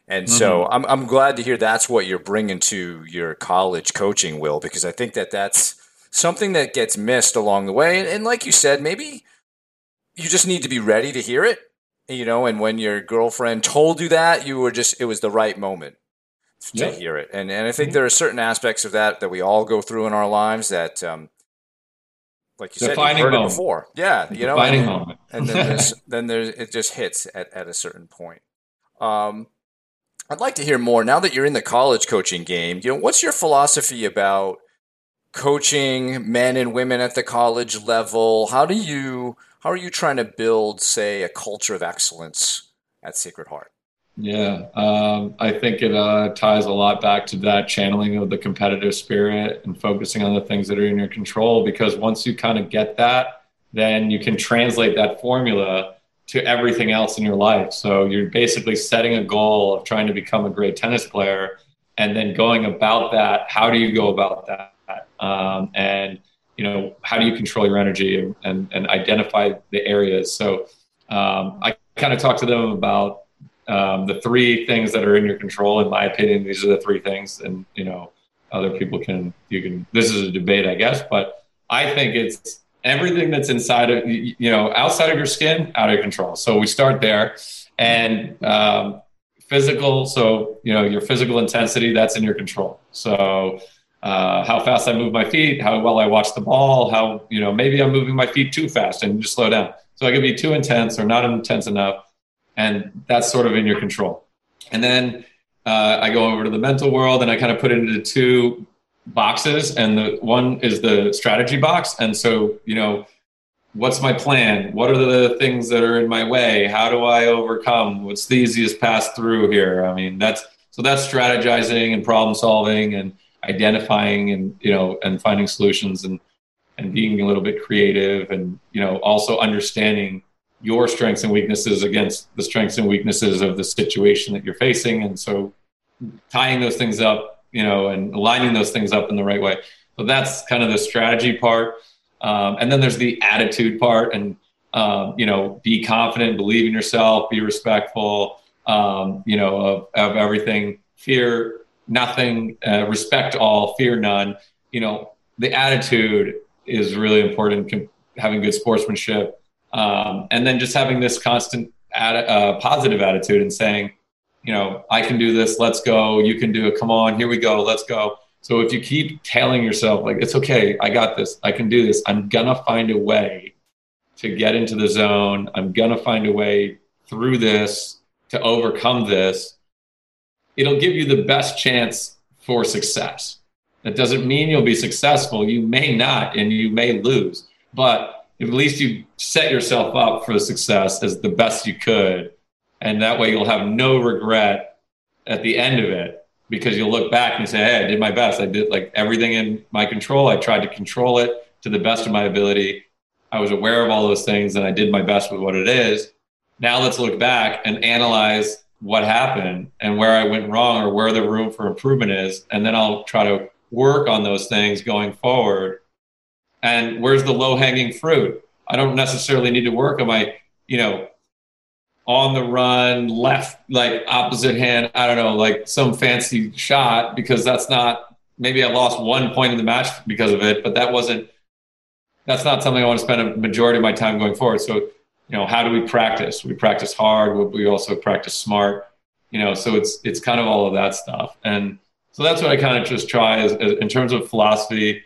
And mm-hmm. so I'm, I'm glad to hear that's what you're bringing to your college coaching, Will, because I think that that's something that gets missed along the way. And, and like you said, maybe you just need to be ready to hear it, you know, and when your girlfriend told you that, you were just, it was the right moment to yep. hear it. And, and I think there are certain aspects of that that we all go through in our lives that, um, like you Defining said, you've heard moment. it before. Yeah, you know, Defining and, moment. and then there's, then there's, it just hits at, at a certain point. Um, I'd like to hear more now that you're in the college coaching game. You know, what's your philosophy about coaching men and women at the college level? How do you how are you trying to build, say, a culture of excellence at Sacred Heart? Yeah, um, I think it uh, ties a lot back to that channeling of the competitive spirit and focusing on the things that are in your control. Because once you kind of get that, then you can translate that formula to everything else in your life. So you're basically setting a goal of trying to become a great tennis player and then going about that. How do you go about that? Um, and, you know, how do you control your energy and, and, and identify the areas? So um, I kind of talk to them about um, the three things that are in your control. In my opinion, these are the three things. And, you know, other people can, you can, this is a debate, I guess, but I think it's, everything that's inside of you know outside of your skin out of control so we start there and um, physical so you know your physical intensity that's in your control so uh, how fast i move my feet how well i watch the ball how you know maybe i'm moving my feet too fast and just slow down so i could be too intense or not intense enough and that's sort of in your control. And then uh, i go over to the mental world and i kind of put it into two boxes. And the one is the strategy box. And so you know what's my plan? What are the things that are in my way? How do i overcome? What's the easiest pass through here? I mean that's so that's strategizing and problem solving and identifying and you know and finding solutions and and being a little bit creative and you know also understanding your strengths and weaknesses against the strengths and weaknesses of the situation that you're facing and so tying those things up you know, and aligning those things up in the right way. So that's kind of the strategy part. Um, and then there's the attitude part and, um, you know, be confident, believe in yourself, be respectful, um, you know, of, of everything, fear nothing, uh, respect all, fear none. You know, the attitude is really important, having good sportsmanship. Um, and then just having this constant uh, positive attitude and saying, you know, I can do this, let's go, you can do it, come on, here we go, let's go. So if you keep telling yourself, like, it's okay, I got this, I can do this, I'm gonna find a way to get into the zone, I'm gonna find a way through this to overcome this, it'll give you the best chance for success. That doesn't mean you'll be successful. You may not, and you may lose, but at least you set yourself up for success as the best you could and that way you'll have no regret at the end of it because you'll look back and say, Hey, I did my best. I did like everything in my control. I tried to control it to the best of my ability. I was aware of all those things and I did my best with what it is. Now let's look back and analyze what happened and where I went wrong or where the room for improvement is. And then I'll try to work on those things going forward. And where's the low hanging fruit? I don't necessarily need to work on my, you know, on the run, left, like opposite hand, I don't know, like some fancy shot because that's not, maybe I lost one point in the match because of it, but that wasn't, that's not something I want to spend a majority of my time going forward. So, you know, how do we practice? We practice hard, we also practice smart, you know, so it's, it's kind of all of that stuff. And so that's what I kind of just try is, is in terms of philosophy,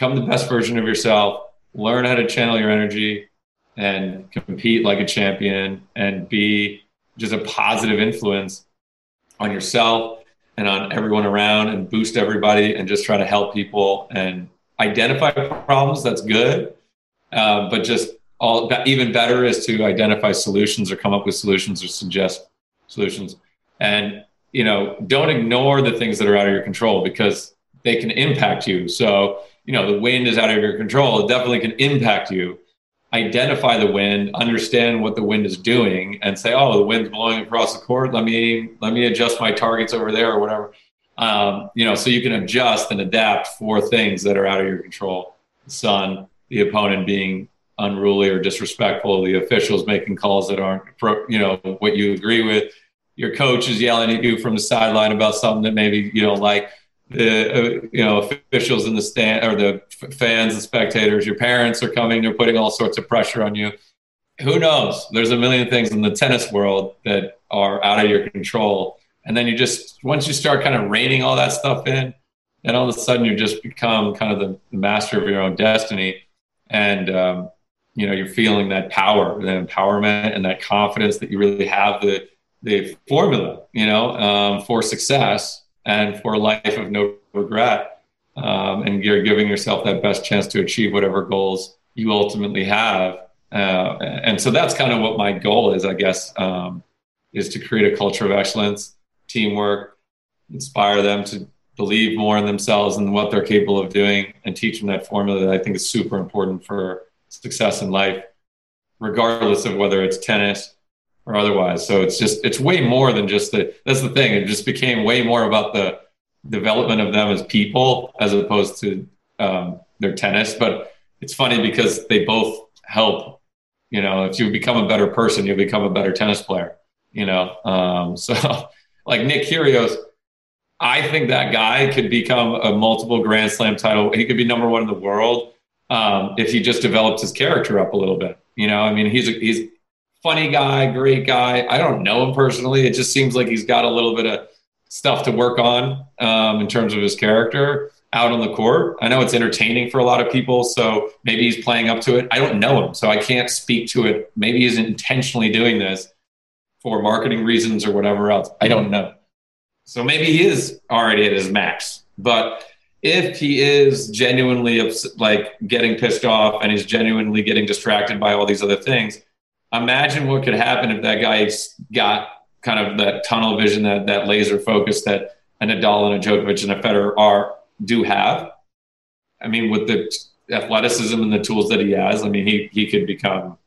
become the best version of yourself, learn how to channel your energy, and compete like a champion and be just a positive influence on yourself and on everyone around and boost everybody and just try to help people and identify problems that's good. Uh, but just all even better is to identify solutions or come up with solutions or suggest solutions. And you know don't ignore the things that are out of your control because they can impact you. So you know the wind is out of your control it definitely can impact you identify the wind, understand what the wind is doing, and say, "Oh, the wind's blowing across the court. Let me let me adjust my targets over there or whatever." Um, you know, so you can adjust and adapt for things that are out of your control. The sun, the opponent being unruly or disrespectful, the officials making calls that aren't, you know, what you agree with. Your coach is yelling at you from the sideline about something that maybe you don't like the uh, you know officials in the stand or the f- fans and spectators your parents are coming they're putting all sorts of pressure on you. Who knows? There's a million things in the tennis world that are out of your control. And then you just once you start kind of reining all that stuff in then all of a sudden you just become kind of the, the master of your own destiny. And um, you know you're feeling that power the empowerment and that confidence that you really have the the formula you know um, for success and for a life of no regret. Um, and you're giving yourself that best chance to achieve whatever goals you ultimately have. Uh, and so that's kind of what my goal is, I guess, um, is to create a culture of excellence, teamwork, inspire them to believe more in themselves and what they're capable of doing, and teach them that formula that I think is super important for success in life, regardless of whether it's tennis, or otherwise. So it's just it's way more than just the that's the thing. It just became way more about the development of them as people as opposed to um, their tennis. But it's funny because they both help. You know, if you become a better person, you'll become a better tennis player. You know, um, so like Nick Kyrgios, I think that guy could become a multiple Grand Slam title. He could be number one in the world um, if he just developed his character up a little bit. You know, I mean, he's he's funny guy, great guy. I don't know him personally. It just seems like he's got a little bit of stuff to work on um, in terms of his character out on the court. I know it's entertaining for a lot of people, so maybe he's playing up to it. I don't know him, so I can't speak to it. Maybe he's intentionally doing this for marketing reasons or whatever else. I don't know. So maybe he is already at his max. But if he is genuinely like getting pissed off and he's genuinely getting distracted by all these other things, imagine what could happen if that guy's got kind of that tunnel vision, that that laser focus that a Nadal and a Djokovic and a Federer are do have. I mean, with the athleticism and the tools that he has, I mean, he he could become,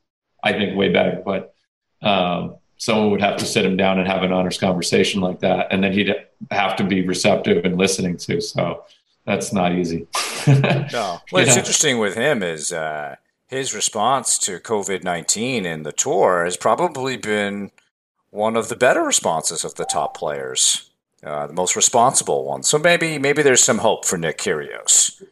I think, way better. But um, someone would have to sit him down and have an honest conversation like that, and then he'd have to be receptive and listening to. So that's not easy. no, what's interesting with him is. Uh, his response to COVID 19 in the tour has probably been one of the better responses of the top players, uh, the most responsible one. So maybe maybe there's some hope for Nick Kyrgios.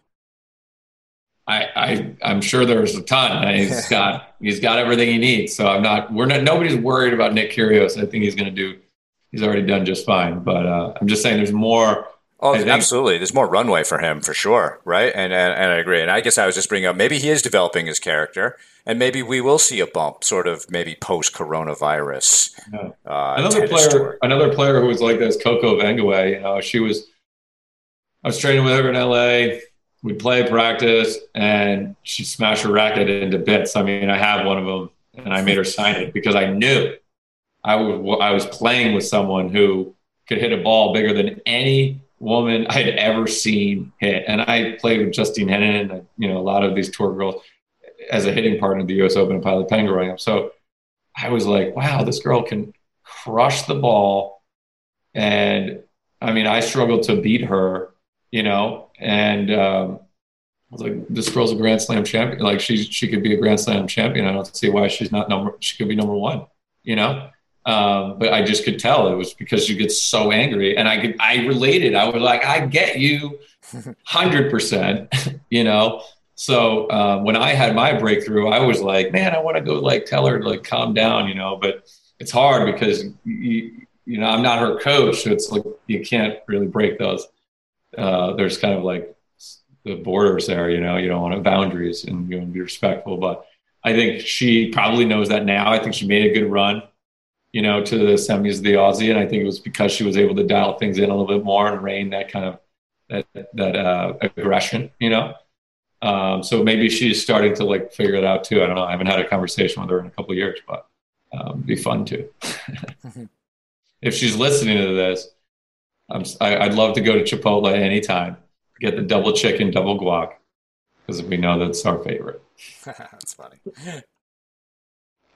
I, I I'm sure there's a ton. He's got he's got everything he needs. So I'm not we're not nobody's worried about Nick Kyrgios. I think he's going to do. He's already done just fine. But uh, I'm just saying there's more Oh, think, absolutely. There's more runway for him for sure, right? And, and and I agree. And I guess I was just bringing up maybe he is developing his character, and maybe we will see a bump, sort of maybe post coronavirus. Yeah. Uh, another player, tour. another player who was like this, Coco Vandeweghe. You know, she was. I was training with her in LA. We play practice, and she smashed her racket into bits. I mean, I have one of them, and I made her sign it because I knew I was I was playing with someone who could hit a ball bigger than any woman I had ever seen hit. And I played with Justine Henin and you know a lot of these tour girls as a hitting partner of the U.S. Open and Pilot Pen growing up. So I was like, wow, this girl can crush the ball. And I mean, I struggled to beat her, you know, and um, I was like, this girl's a Grand Slam champion. Like she she could be a Grand Slam champion. I don't see why she's not number. She could be number one, you know. Um, but I just could tell it was because you get so angry, and I could I related. I was like, I get you, hundred percent, you know. So um, when I had my breakthrough, I was like, man, I want to go like tell her to like calm down, you know. But it's hard because you, you know I'm not her coach, so it's like you can't really break those. Uh, there's kind of like the borders there, you know. You don't want to boundaries, and you want to be respectful. But I think she probably knows that now. I think she made a good run, you know, to the semis of the Aussie, and I think it was because she was able to dial things in a little bit more and rein that kind of that that uh, aggression, you know. Um, so maybe she's starting to like figure it out too. I don't know. I haven't had a conversation with her in a couple years, but um, be fun too. if she's listening to this, I'm, I, would love to go to Chipotle anytime, get the double chicken, double guac, because we know that's our favorite. that's funny.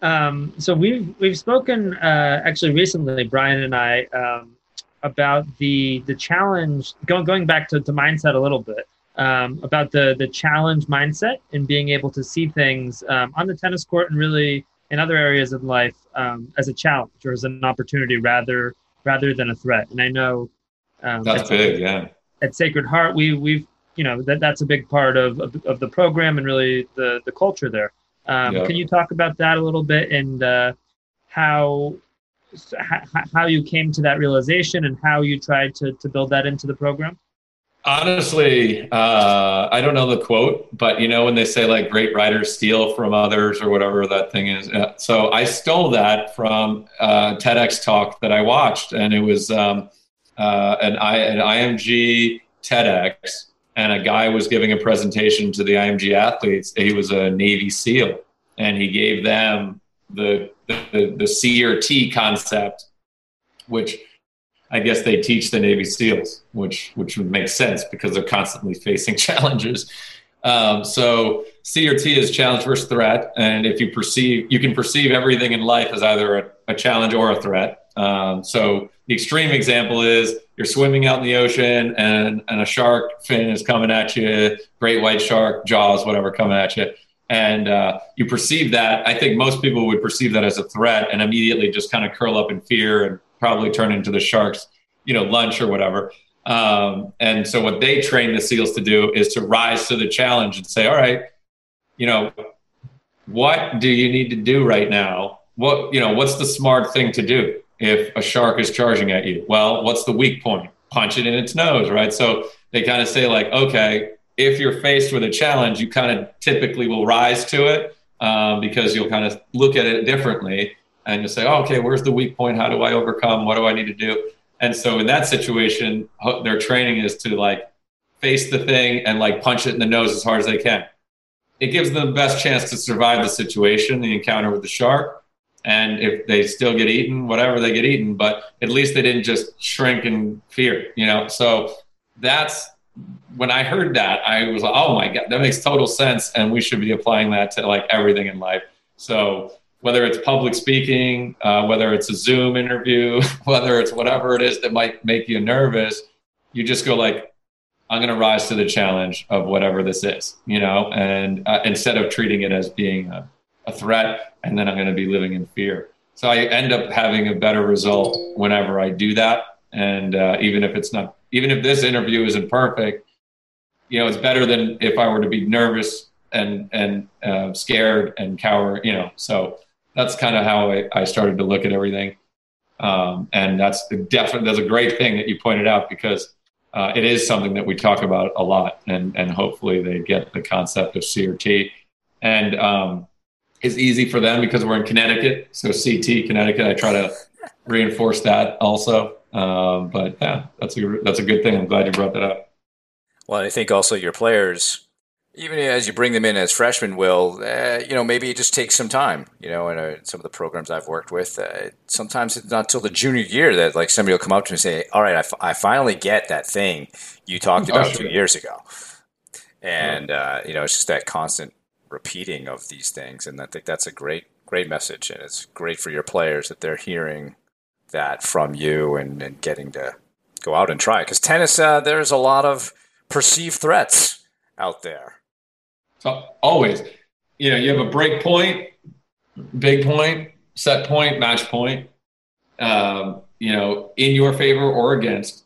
Um, so we've we've spoken uh, actually recently, Brian and I, um, about the the challenge going going back to, to mindset a little bit um, about the the challenge mindset and being able to see things um, on the tennis court and really in other areas of life um, as a challenge or as an opportunity rather rather than a threat. And I know um, that's big, yeah. At Sacred Heart, we we've you know that that's a big part of of, of the program and really the the culture there. Um, yeah. Can you talk about that a little bit and uh, how how you came to that realization and how you tried to, to build that into the program? Honestly, uh, I don't know the quote, but you know when they say like great writers steal from others or whatever that thing is. Uh, so I stole that from uh, TEDx talk that I watched, and it was um, uh, an, I, an IMG TEDx, and a guy was giving a presentation to the IMG athletes. He was a Navy SEAL, and he gave them the the, the C or T concept, which I guess they teach the Navy SEALs, which which would make sense because they're constantly facing challenges. Um, so C or T is challenge versus threat, and if you perceive, you can perceive everything in life as either a, a challenge or a threat. Um, so the extreme example is you're swimming out in the ocean and, and a shark fin is coming at you, great white shark, jaws, whatever, coming at you. And uh, you perceive that. I think most people would perceive that as a threat and immediately just kind of curl up in fear and probably turn into the sharks, you know, lunch or whatever. Um, and so what they train the SEALs to do is to rise to the challenge and say, all right, you know, what do you need to do right now? What, you know, what's the smart thing to do if a shark is charging at you? Well, what's the weak point? Punch it in its nose, right? So they kind of say like, okay, if you're faced with a challenge, you kind of typically will rise to it um, because you'll kind of look at it differently and you say, oh, okay, where's the weak point? How do I overcome? What do I need to do? And so in that situation, their training is to like face the thing and like punch it in the nose as hard as they can. It gives them the best chance to survive the situation, the encounter with the shark. And if they still get eaten, whatever they get eaten, but at least they didn't just shrink in fear, you know? So that's when I heard that, I was like, oh my God, that makes total sense. And we should be applying that to like everything in life. So whether it's public speaking, uh, whether it's a Zoom interview, whether it's whatever it is that might make you nervous, you just go like, I'm going to rise to the challenge of whatever this is, you know, and uh, instead of treating it as being a, a threat, and then I'm going to be living in fear. So I end up having a better result whenever I do that. And uh, even if it's not, even if this interview isn't perfect, you know, it's better than if I were to be nervous and and uh, scared and cower, you know. So that's kind of how I, I, started to look at everything. Um, and that's definitely that's a great thing that you pointed out because uh, it is something that we talk about a lot, and and hopefully they get the concept of CRT, and um, it's easy for them because we're in Connecticut, so CT Connecticut. I try to reinforce that also, um, but yeah, that's a that's a good thing. I'm glad you brought that up. Well, I think also your players even as you bring them in as freshmen, will uh, you know maybe it just takes some time. You know, in uh, some of the programs I've worked with, uh, sometimes it's not till the junior year that like somebody will come up to me and say, "All right, I, f- I finally get that thing you talked oh, about sure. two years ago," and uh, you know it's just that constant repeating of these things, and I think that's a great great message, and it's great for your players that they're hearing that from you and, and getting to go out and try it. because tennis uh, there's a lot of perceived threats out there so always, you know, you have a break point, big point, set point, match point. Um, you know, in your favor or against.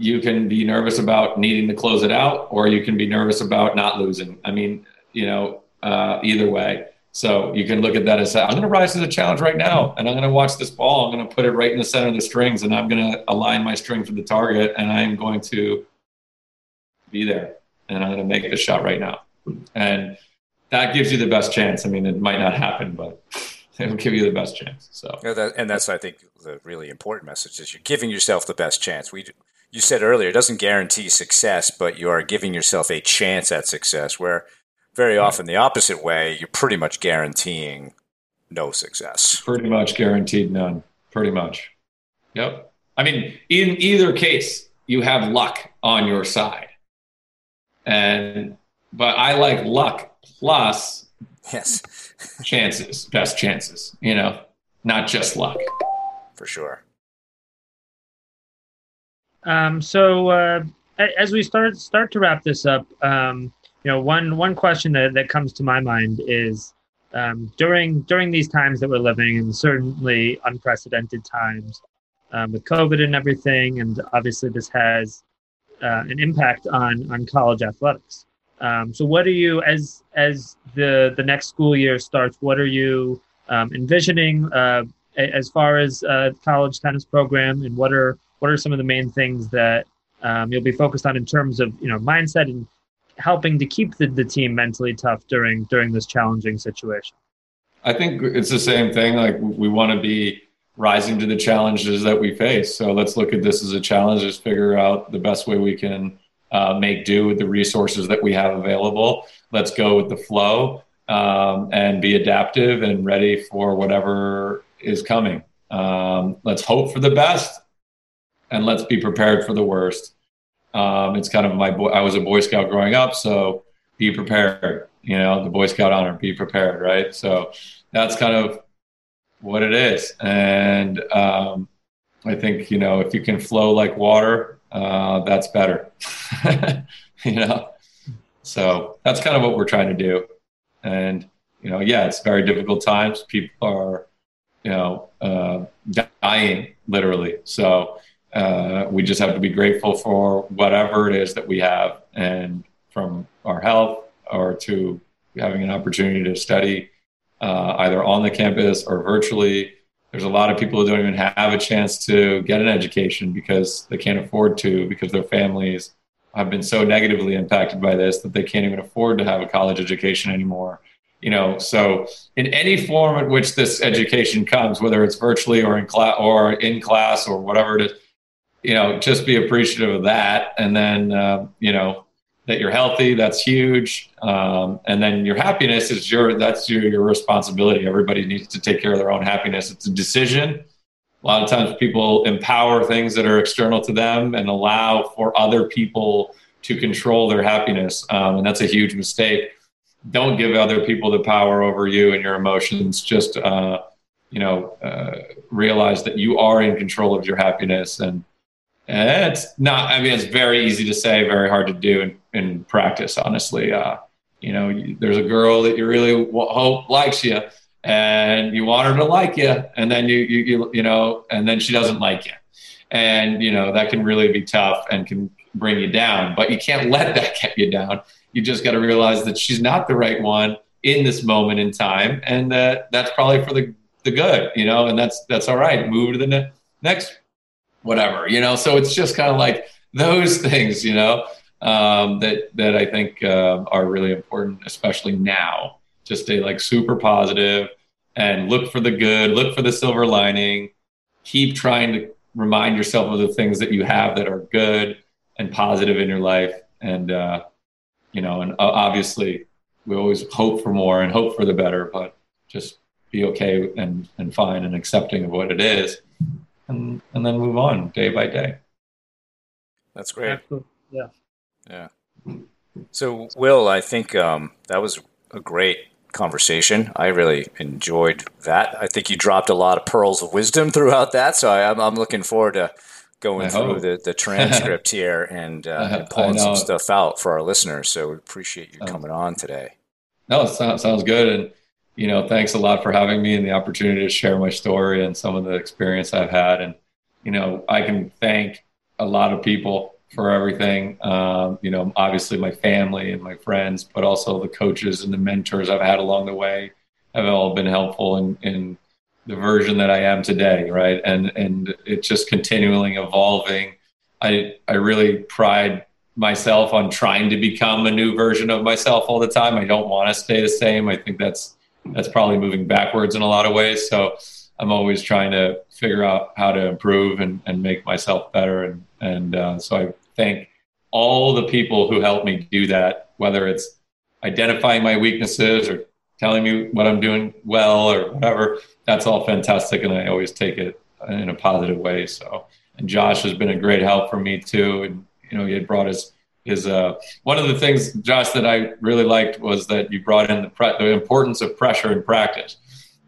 You can be nervous about needing to close it out, or you can be nervous about not losing. I mean, you know, uh, either way. So you can look at that as I'm going to rise to the challenge right now, and I'm going to watch this ball. I'm going to put it right in the center of the strings, and I'm going to align my string to the target, and I'm going to be there, and I'm going to make the shot right now and that gives you the best chance. I mean, it might not happen, but it'll give you the best chance. So, yeah, that, and that's I think the really important message is you're giving yourself the best chance. We you said earlier it doesn't guarantee success, but you are giving yourself a chance at success. Where very often the opposite way, you're pretty much guaranteeing no success. Pretty much guaranteed none. Pretty much. Yep. I mean, in either case, you have luck on your side. And but I like luck plus yes chances, best chances. You know, not just luck. For sure. Um, so uh, as we start start to wrap this up, um, you know, one one question that, that comes to my mind is um, during during these times that we're living, and certainly unprecedented times um, with COVID and everything, and obviously this has uh, an impact on on college athletics. Um, so, what are you as as the the next school year starts? What are you um, envisioning uh, as far as uh, college tennis program, and what are what are some of the main things that um, you'll be focused on in terms of you know mindset and helping to keep the, the team mentally tough during during this challenging situation? I think it's the same thing. Like we want to be rising to the challenges that we face. So let's look at this as a challenge. Just figure out the best way we can uh, make do with the resources that we have available. Let's go with the flow um, and be adaptive and ready for whatever is coming. Um, let's hope for the best and let's be prepared for the worst. Um, it's kind of my boy. I was a Boy Scout growing up, so be prepared. You know, the Boy Scout honor, be prepared, right? So that's kind of what it is. And um, I think you know if you can flow like water uh, that's better. you know, so that's kind of what we're trying to do. And you know, yeah, it's very difficult times. People are, you know, uh, dying literally. So uh, we just have to be grateful for whatever it is that we have, and from our health or to having an opportunity to study uh, either on the campus or virtually there's a lot of people who don't even have a chance to get an education because they can't afford to because their families have been so negatively impacted by this that they can't even afford to have a college education anymore you know? So in any form in which this education comes whether it's virtually or in class or in class or whatever it is you know just be appreciative of that. And then uh, you know that you're healthy that's huge. Um, and then your happiness is your that's your, your responsibility. Everybody needs to take care of their own happiness. It's a decision. A lot of times people empower things that are external to them and allow for other people to control their happiness. Um, and that's a huge mistake. Don't give other people the power over you and your emotions. Just uh, you know uh, realize that you are in control of your happiness and it's not, I mean, it's very easy to say, very hard to do in, in practice, honestly. Uh, you know, you, there's a girl that you really hope likes you and you want her to like you. And then you, you, you, you know, and then she doesn't like you. And, you know, that can really be tough and can bring you down, but you can't let that get you down. You just got to realize that she's not the right one in this moment in time. And that that's probably for the, the good, you know, and that's, that's all right. Move to the ne- next whatever, you know. So it's just kind of like those things, you know, um, that that I think uh, are really important, especially now. Just stay like super positive and look for the good, look for the silver lining. Keep trying to remind yourself of the things that you have that are good and positive in your life, and uh, you know, and obviously we always hope for more and hope for the better, but just be okay and, and fine and accepting of what it is and, and then move on day by day. That's great. Yeah. Yeah. So, Will, I think um, that was a great conversation. I really enjoyed that. I think you dropped a lot of pearls of wisdom throughout that. So I, am I'm looking forward to going I through the, the transcript here and, uh, and pulling some stuff out for our listeners. So we appreciate you coming on today. No, it sounds, sounds good. And, you know, thanks a lot for having me and the opportunity to share my story and some of the experience I've had. And, you know, I can thank a lot of people for everything. Um, you know, obviously my family and my friends, but also the coaches and the mentors I've had along the way have all been helpful in, in the version that I am today, right? And and it's just continually evolving. I I really pride myself on trying to become a new version of myself all the time. I don't want to stay the same. I think that's that's probably moving backwards in a lot of ways. So I'm always trying to figure out how to improve and, and make myself better. And, and uh, so I thank all the people who helped me do that, whether it's identifying my weaknesses or telling me what I'm doing well or whatever. That's all fantastic. And I always take it in a positive way. So, and Josh has been a great help for me too. And, you know, he had brought his, his, uh, one of the things, Josh, that I really liked was that you brought in the, pre- the importance of pressure in practice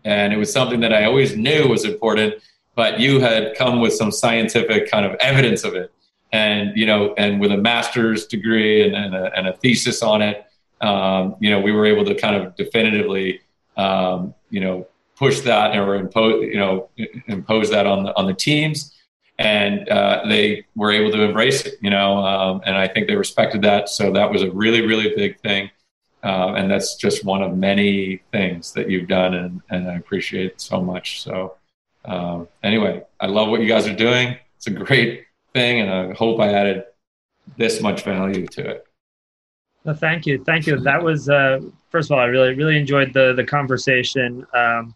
and it was something that I always knew was important. But you had come with some scientific kind of evidence of it, and you know, and with a master's degree and, and, a, and a, thesis on it, um, you know, we were able to kind of definitively, um, you know, push that or impose, you know, impose that on the on the teams, and uh, they were able to embrace it, you know, um, and I think they respected that. So that was a really, really big thing. Um, and that's just one of many things that you've done, and, and I appreciate so much. So, um, anyway, I love what you guys are doing. It's a great thing, and I hope I added this much value to it. Well, thank you, thank you. That was uh, first of all, I really, really enjoyed the the conversation, um,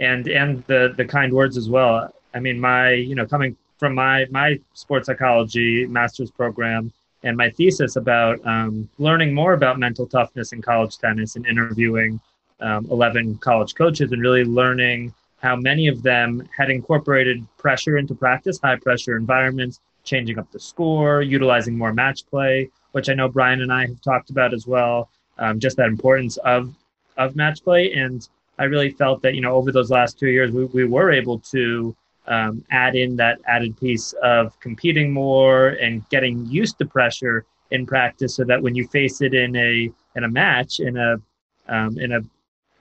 and and the the kind words as well. I mean, my you know coming from my my sports psychology master's program and my thesis about um, learning more about mental toughness in college tennis and interviewing um, 11 college coaches and really learning how many of them had incorporated pressure into practice, high pressure environments, changing up the score, utilizing more match play, which I know Brian and I have talked about as well. Um, just that importance of of match play, and I really felt that you know over those last two years we, we were able to um, add in that added piece of competing more and getting used to pressure in practice, so that when you face it in a in a match in a um, in a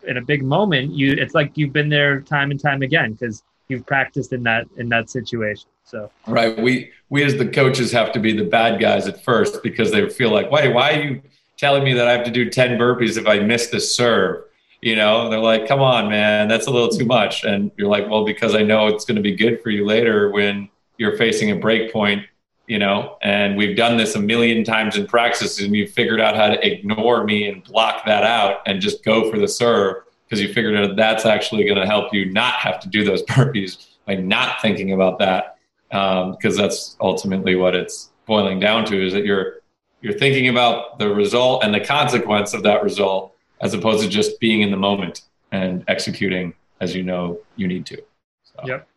in a big moment, you it's like you've been there time and time again because you've practiced in that in that situation. So right, we we as the coaches have to be the bad guys at first because they feel like, wait, why are you telling me that I have to do ten burpees if I miss the serve? You know they're like come on man that's a little too much. And you're like well because i know it's going to be good for you later when you're facing a break point you know and we've done this a million times in practice and you figured out how to ignore me and block that out and just go for the serve because you figured out that's actually going to help you not have to do those burpees by not thinking about that because um, that's ultimately what it's boiling down to is that you're you're thinking about the result and the consequence of that result as opposed to just being in the moment and executing as you know you need to. So yep.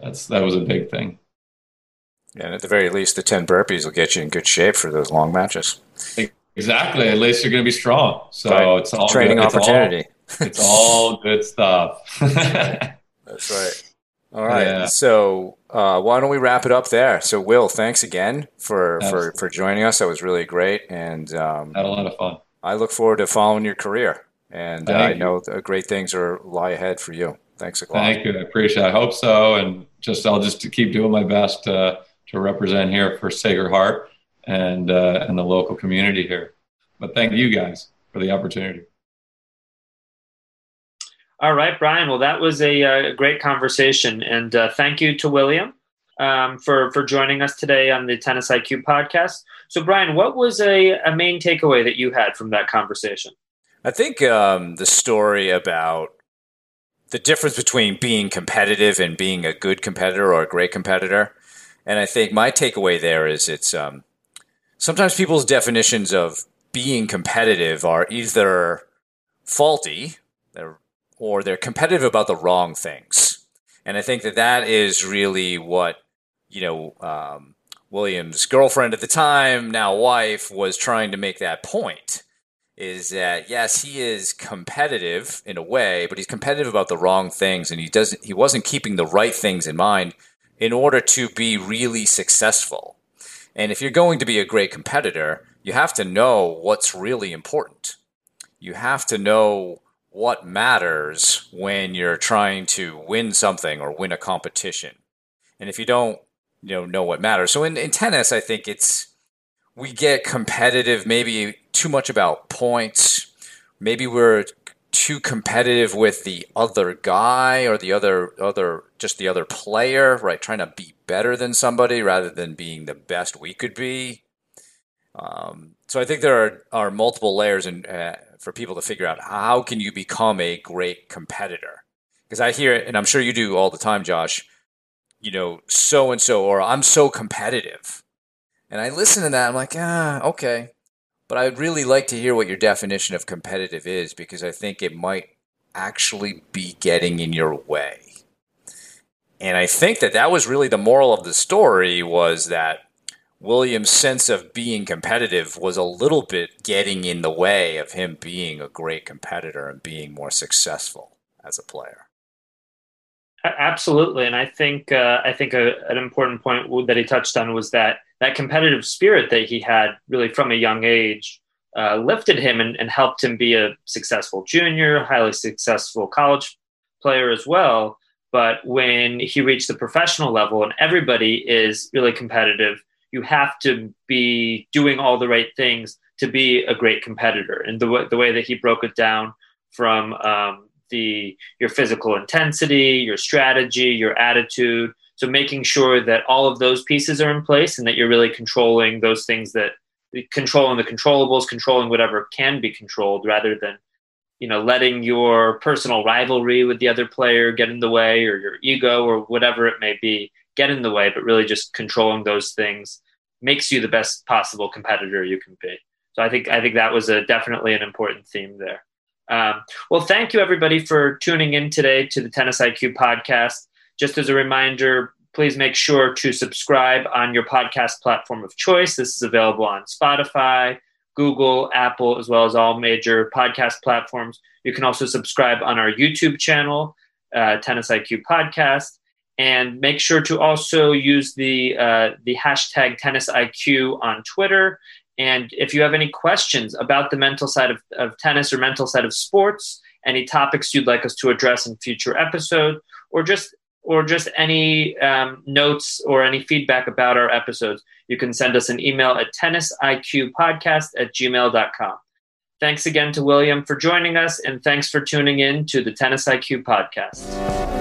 That's that was a big thing. Yeah, and at the very least, the ten burpees will get you in good shape for those long matches. Exactly. At least you're going to be strong. So right. it's all training good. opportunity. It's all, it's all good stuff. That's right. All right. Yeah. So uh, why don't we wrap it up there? So Will, thanks again for for, for joining us. That was really great, and um, had a lot of fun. I look forward to following your career, and uh, I know great things are lie ahead for you. Thanks a lot. Thank you. I appreciate. it. I hope so, and just I'll just keep doing my best to to represent here for Sacred Heart and uh, and the local community here. But thank you guys for the opportunity. All right, Brian. Well, that was a, a uh, great conversation, and uh, thank you to William um, for for joining us today on the Tennis IQ podcast. So, Brian, what was a, a main takeaway that you had from that conversation? I think um, the story about the difference between being competitive and being a good competitor or a great competitor. And I think my takeaway there is it's um, sometimes people's definitions of being competitive are either faulty or they're competitive about the wrong things. And I think that that is really what, you know, um, William's girlfriend at the time, now wife, was trying to make that point is that yes, he is competitive in a way, but he's competitive about the wrong things, and he doesn't. He wasn't keeping the right things in mind in order to be really successful. And if you're going to be a great competitor, you have to know what's really important. You have to know what matters when you're trying to win something or win a competition. And if you don't, you know, know what matters. So in, in tennis, I think it's we get competitive maybe too much about points. Maybe we're too competitive with the other guy or the other other just the other player, right? Trying to be better than somebody rather than being the best we could be. Um, so I think there are, are multiple layers and uh, for people to figure out how can you become a great competitor. Because I hear it, and I'm sure you do all the time, Josh. You know, so and so, or I'm so competitive, and I listen to that. I'm like, ah, okay. But I'd really like to hear what your definition of competitive is because I think it might actually be getting in your way. And I think that that was really the moral of the story was that William's sense of being competitive was a little bit getting in the way of him being a great competitor and being more successful as a player. Absolutely, and I think uh, I think a, an important point that he touched on was that that competitive spirit that he had really from a young age uh, lifted him and, and, helped him be a successful junior, highly successful college player as well. But when he reached the professional level and everybody is really competitive, you have to be doing all the right things to be a great competitor. And the, w- the way that he broke it down from um, the your physical intensity, your strategy, your attitude, so making sure that all of those pieces are in place and that you're really controlling those things that controlling the controllables, controlling whatever can be controlled rather than you know letting your personal rivalry with the other player get in the way or your ego or whatever it may be get in the way but really just controlling those things makes you the best possible competitor you can be. So i think i think that was a definitely an important theme there um, well thank you everybody for tuning in today to the tennis iq podcast just as a reminder, please make sure to subscribe on your podcast platform of choice. This is available on Spotify, Google, Apple, as well as all major podcast platforms. You can also subscribe on our YouTube channel, uh, Tennis IQ Podcast, and make sure to also use the uh, the hashtag Tennis IQ on Twitter. And if you have any questions about the mental side of, of tennis or mental side of sports, any topics you'd like us to address in future episodes, or just or just any um, notes or any feedback about our episodes, you can send us an email at tennisiqpodcast at gmail.com. Thanks again to William for joining us, and thanks for tuning in to the Tennis IQ podcast.